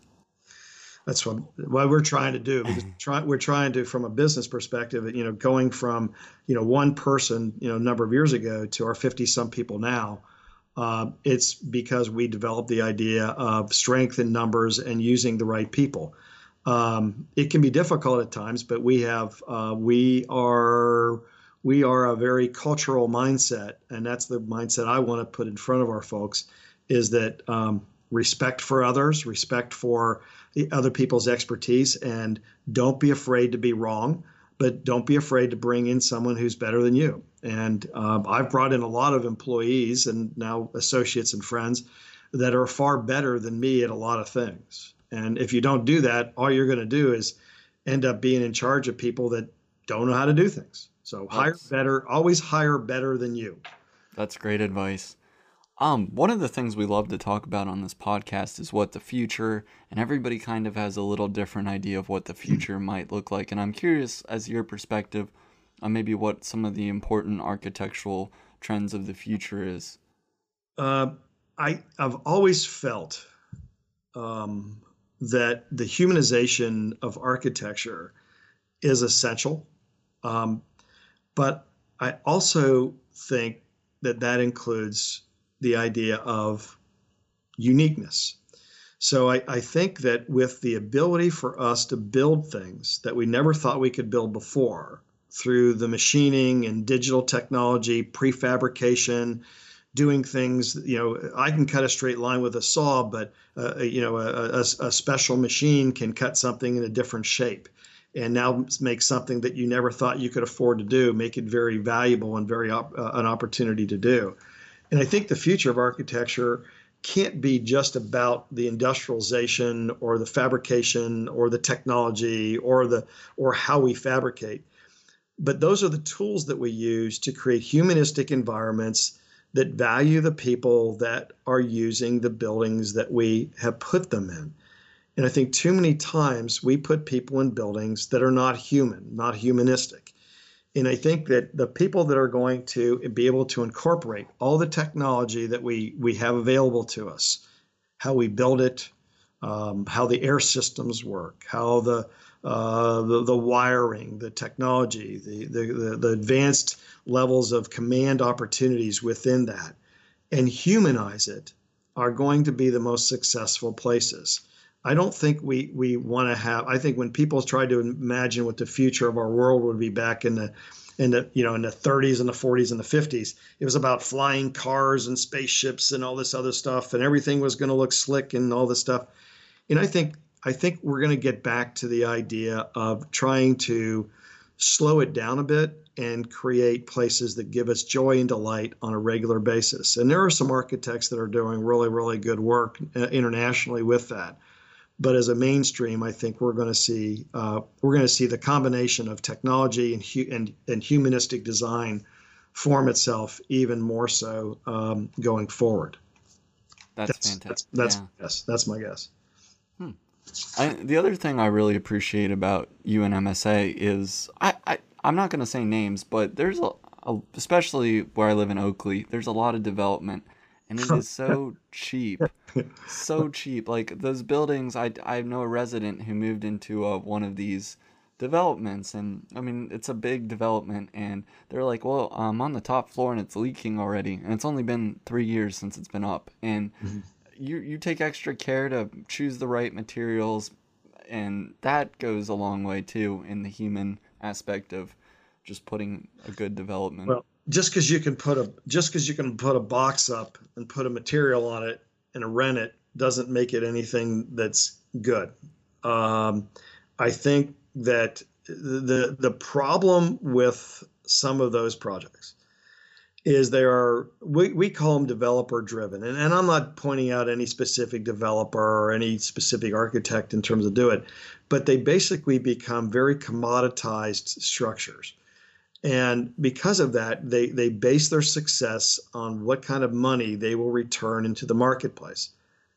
that's what what we're trying to do try, we're trying to from a business perspective you know going from you know one person you know a number of years ago to our 50 some people now uh, it's because we developed the idea of strength in numbers and using the right people um, it can be difficult at times but we have uh, we are we are a very cultural mindset and that's the mindset i want to put in front of our folks is that um, respect for others respect for other people's expertise and don't be afraid to be wrong but don't be afraid to bring in someone who's better than you. And um, i've brought in a lot of employees and now associates and friends that are far better than me at a lot of things. And if you don't do that all you're going to do is end up being in charge of people that don't know how to do things So hire better, always hire better than you. That's great advice. Um, one of the things we love to talk about on this podcast is what the future, and everybody kind of has a little different idea of what the future might look like. And I'm curious, as your perspective, on maybe what some of the important architectural trends of the future is. Uh, I I've always felt um, that the humanization of architecture is essential, um, but I also think that that includes the idea of uniqueness. So I, I, think that with the ability for us to build things that we never thought we could build before through the machining and digital technology, prefabrication, doing things, you know, I can cut a straight line with a saw, but, uh, you know, a, a, a special machine can cut something in a different shape and now make something that you never thought you could afford to do, make it very valuable and very op- uh, an opportunity to do. And I think the future of architecture can't be just about the industrialization or the fabrication or the technology or the or how we fabricate. But those are the tools that we use to create humanistic environments that value the people that are using the buildings that we have put them in. And I think too many times we put people in buildings that are not human, not humanistic. And I think that the people that are going to be able to incorporate all the technology that we, we have available to us, how we build it, um, how the air systems work, how the, uh, the, the wiring, the technology, the, the, the, the advanced levels of command opportunities within that, and humanize it are going to be the most successful places. I don't think we we want to have. I think when people try to imagine what the future of our world would be back in the in the you know in the 30s and the 40s and the 50s, it was about flying cars and spaceships and all this other stuff, and everything was going to look slick and all this stuff. And I think I think we're going to get back to the idea of trying to slow it down a bit and create places that give us joy and delight on a regular basis. And there are some architects that are doing really, really good work uh, internationally with that. But as a mainstream, I think we're going to see uh, we're going to see the combination of technology and, hu- and and humanistic design form itself even more so um, going forward. That's, that's fantastic. That's, that's yeah. yes, that's my guess. Hmm. I, the other thing I really appreciate about UNMSA is I, I I'm not going to say names, but there's a, a especially where I live in Oakley, there's a lot of development and it is so cheap so cheap like those buildings i i know a resident who moved into a, uh, one of these developments and i mean it's a big development and they're like well i'm on the top floor and it's leaking already and it's only been three years since it's been up and mm-hmm. you you take extra care to choose the right materials and that goes a long way too in the human aspect of just putting a good development well just because you can put a just because you can put a box up and put a material on it and rent it doesn't make it anything that's good. Um, I think that the the problem with some of those projects is they are we, we call them developer driven and, and i'm not pointing out any specific developer or any specific architect in terms of do it but they basically become very commoditized structures and because of that, they, they base their success on what kind of money they will return into the marketplace.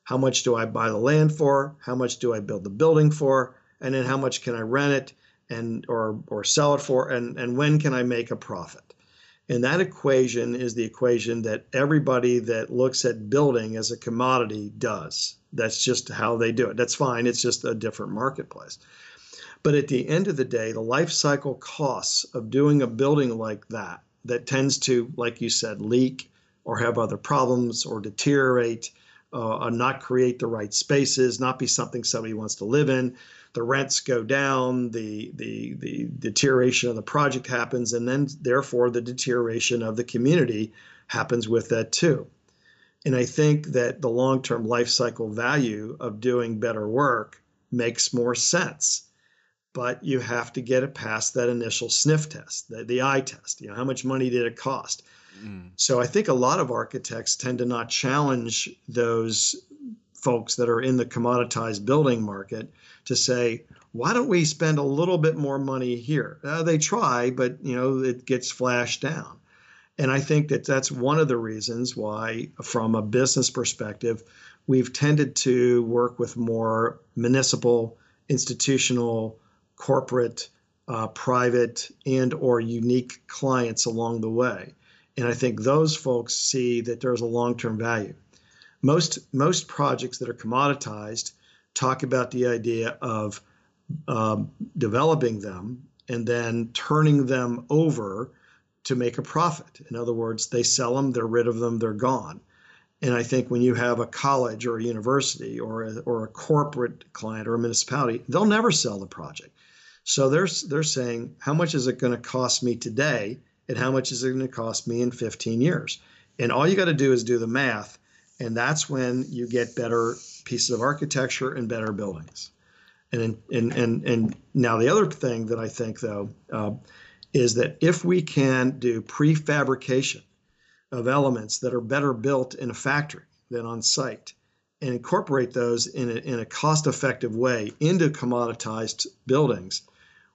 How much do I buy the land for? How much do I build the building for? And then how much can I rent it and or or sell it for? And, and when can I make a profit? And that equation is the equation that everybody that looks at building as a commodity does. That's just how they do it. That's fine. It's just a different marketplace. But at the end of the day, the life cycle costs of doing a building like that, that tends to, like you said, leak or have other problems or deteriorate, uh, not create the right spaces, not be something somebody wants to live in. The rents go down, the, the, the deterioration of the project happens, and then therefore the deterioration of the community happens with that too. And I think that the long term life cycle value of doing better work makes more sense but you have to get it past that initial sniff test, the, the eye test. You know, how much money did it cost? Mm. So I think a lot of architects tend to not challenge those folks that are in the commoditized building market to say, why don't we spend a little bit more money here? Uh, they try, but you know it gets flashed down. And I think that that's one of the reasons why, from a business perspective, we've tended to work with more municipal, institutional, corporate, uh, private, and or unique clients along the way. And I think those folks see that there's a long-term value. Most most projects that are commoditized talk about the idea of um, developing them and then turning them over to make a profit. In other words, they sell them, they're rid of them, they're gone. And I think when you have a college or a university or a, or a corporate client or a municipality, they'll never sell the project. So they're, they're saying, how much is it going to cost me today? And how much is it going to cost me in 15 years? And all you got to do is do the math. And that's when you get better pieces of architecture and better buildings. And, and, and, and now the other thing that I think, though, uh, is that if we can do prefabrication of elements that are better built in a factory than on site and incorporate those in a, in a cost effective way into commoditized buildings,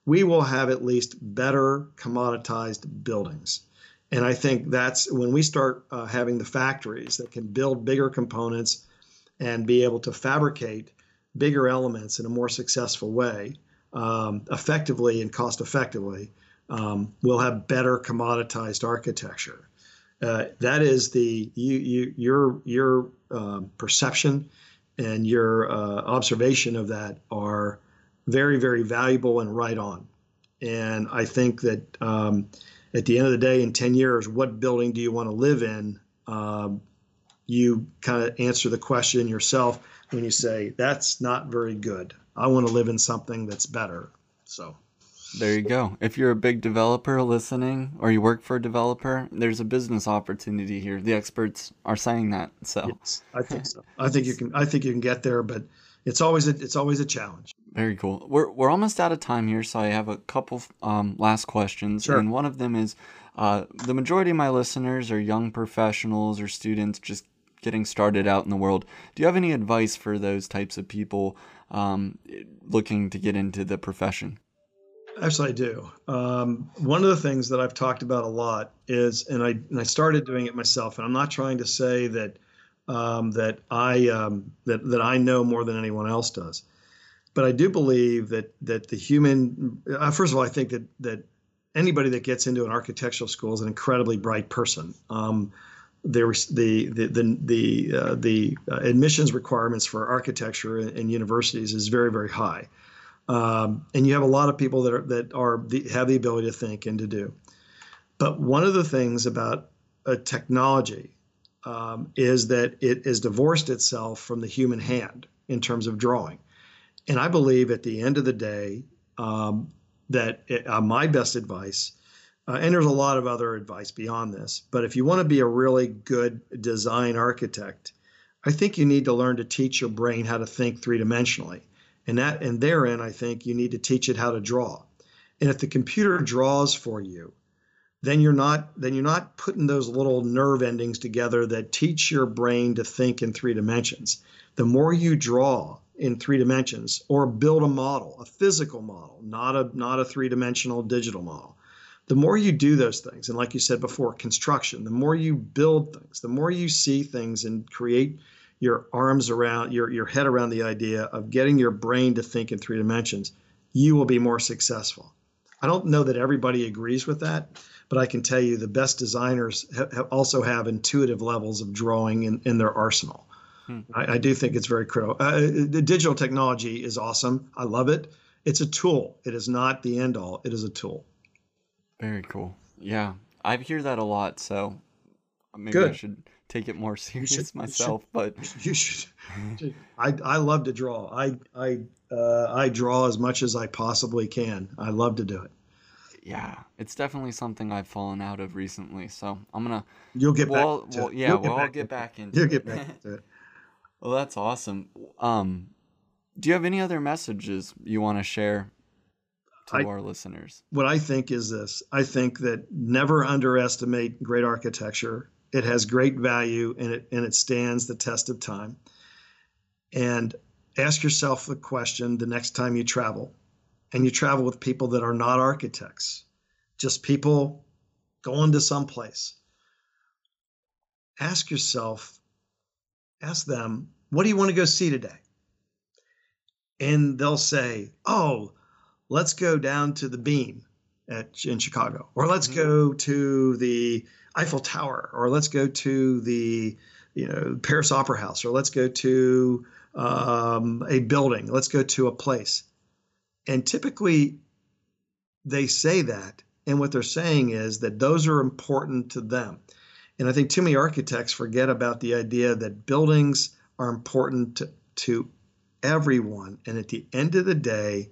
we will have at least better commoditized buildings. And I think that's when we start uh, having the factories that can build bigger components and be able to fabricate bigger elements in a more successful way, um, effectively and cost effectively, um, we'll have better commoditized architecture. Uh, that is the you, you your your um, perception and your uh, observation of that are very very valuable and right on. And I think that um, at the end of the day, in 10 years, what building do you want to live in? Um, you kind of answer the question yourself when you say that's not very good. I want to live in something that's better. So. There you go. If you're a big developer listening or you work for a developer, there's a business opportunity here. The experts are saying that. So yes, I think so. I think you can I think you can get there, but it's always a, it's always a challenge. Very cool. We're we're almost out of time here, so I have a couple um, last questions, sure. and one of them is uh, the majority of my listeners are young professionals or students just getting started out in the world. Do you have any advice for those types of people um, looking to get into the profession? Actually, I do. Um, one of the things that I've talked about a lot is, and I and I started doing it myself, and I'm not trying to say that um, that I um, that that I know more than anyone else does, but I do believe that that the human. Uh, first of all, I think that that anybody that gets into an architectural school is an incredibly bright person. Um, there the the the the, uh, the uh, admissions requirements for architecture in, in, universities is very very high, um, and you have a lot of people that are that are the, have the ability to think and to do. But one of the things about a technology um, is that it has divorced itself from the human hand in terms of drawing, and I believe at the end of the day um, that it, uh, my best advice uh, and there's a lot of other advice beyond this. But if you want to be a really good design architect, I think you need to learn to teach your brain how to think three dimensionally. And that and therein, I think you need to teach it how to draw. And if the computer draws for you, then you're not then you're not putting those little nerve endings together that teach your brain to think in three dimensions. The more you draw in three dimensions or build a model, a physical model, not a not a three-dimensional digital model the more you do those things, and like you said before, construction, the more you build things, the more you see things and create your arms around your, your head around the idea of getting your brain to think in three dimensions, you will be more successful. I don't know that everybody agrees with that, but I can tell you the best designers ha- also have intuitive levels of drawing in, in their arsenal. I, I, do think it's very critical. Uh, the digital technology is awesome. I love it. It's a tool. It is not the end all. It is a tool. Very cool. Yeah, I hear that a lot, so maybe Good. I should take it more serious should, myself. You but you should. I I love to draw. I I uh, I draw as much as I possibly can. I love to do it. Yeah, it's definitely something I've fallen out of recently. So I'm gonna. You'll get we'll, back. We'll, yeah, we'll get, get back into. You'll get back into it. Well, that's awesome. Um, do you have any other messages you want to share to I, our listeners? What I think is this I think that never underestimate great architecture. It has great value and it, and it stands the test of time. and ask yourself the question the next time you travel and you travel with people that are not architects, just people going to some place. Ask yourself, ask them, what do you want to go see today? And they'll say, oh, let's go down to the Bean at, in Chicago, or let's mm-hmm. go to the Eiffel Tower, or let's go to the you know Paris Opera House, or let's go to um, a building, let's go to a place. And typically, they say that, and what they're saying is that those are important to them. And I think too many architects forget about the idea that buildings are important to, to everyone. And at the end of the day,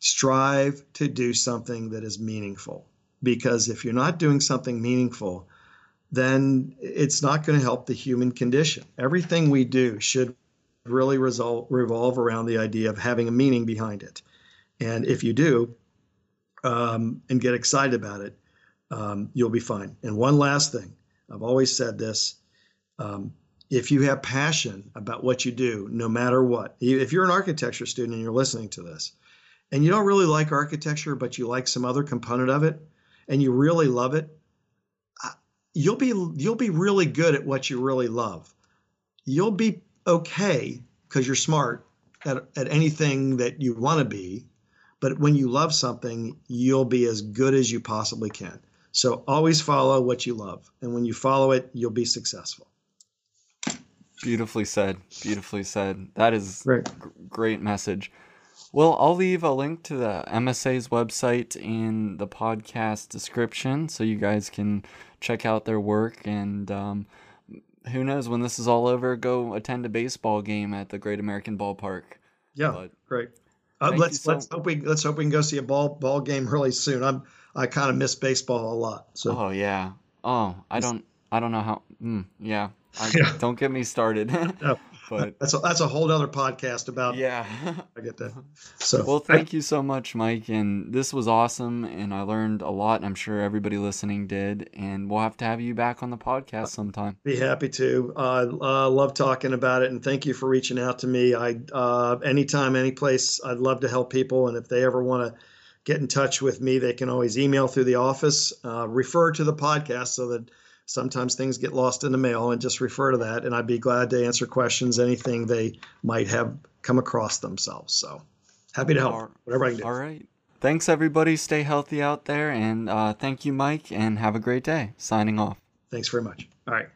strive to do something that is meaningful. Because if you're not doing something meaningful, then it's not going to help the human condition. Everything we do should really result, revolve around the idea of having a meaning behind it. And if you do, um, and get excited about it, um, you'll be fine. And one last thing I've always said this um, if you have passion about what you do, no matter what, if you're an architecture student and you're listening to this, and you don't really like architecture, but you like some other component of it, and you really love it, you'll be you'll be really good at what you really love. You'll be okay because you're smart at, at anything that you want to be. But when you love something, you'll be as good as you possibly can. So always follow what you love. And when you follow it, you'll be successful. Beautifully said. Beautifully said. That is great, great message. Well, I'll leave a link to the MSA's website in the podcast description so you guys can check out their work and um, who knows when this is all over, go attend a baseball game at the Great American Ballpark. Yeah, but great. Uh, let's so let's hope we let's hope we can go see a ball ball game really soon. I'm I kind of miss baseball a lot. So. Oh yeah. Oh, I don't I don't know how. Mm, yeah. I, yeah. Don't get me started. no. but that's a, that's a whole other podcast about. Yeah. I get that. So. Well, thank you so much, Mike, and this was awesome, and I learned a lot. And I'm sure everybody listening did, and we'll have to have you back on the podcast sometime. Be happy to. I uh, uh, love talking about it, and thank you for reaching out to me. I uh, anytime, any place, I'd love to help people, and if they ever want to get in touch with me, they can always email through the office, uh, refer to the podcast so that sometimes things get lost in the mail and just refer to that. And I'd be glad to answer questions, anything they might have come across themselves. So happy to help, whatever I can do. All right. Thanks, everybody. Stay healthy out there. And uh, thank you, Mike, and have a great day. Signing off. Thanks very much. All right.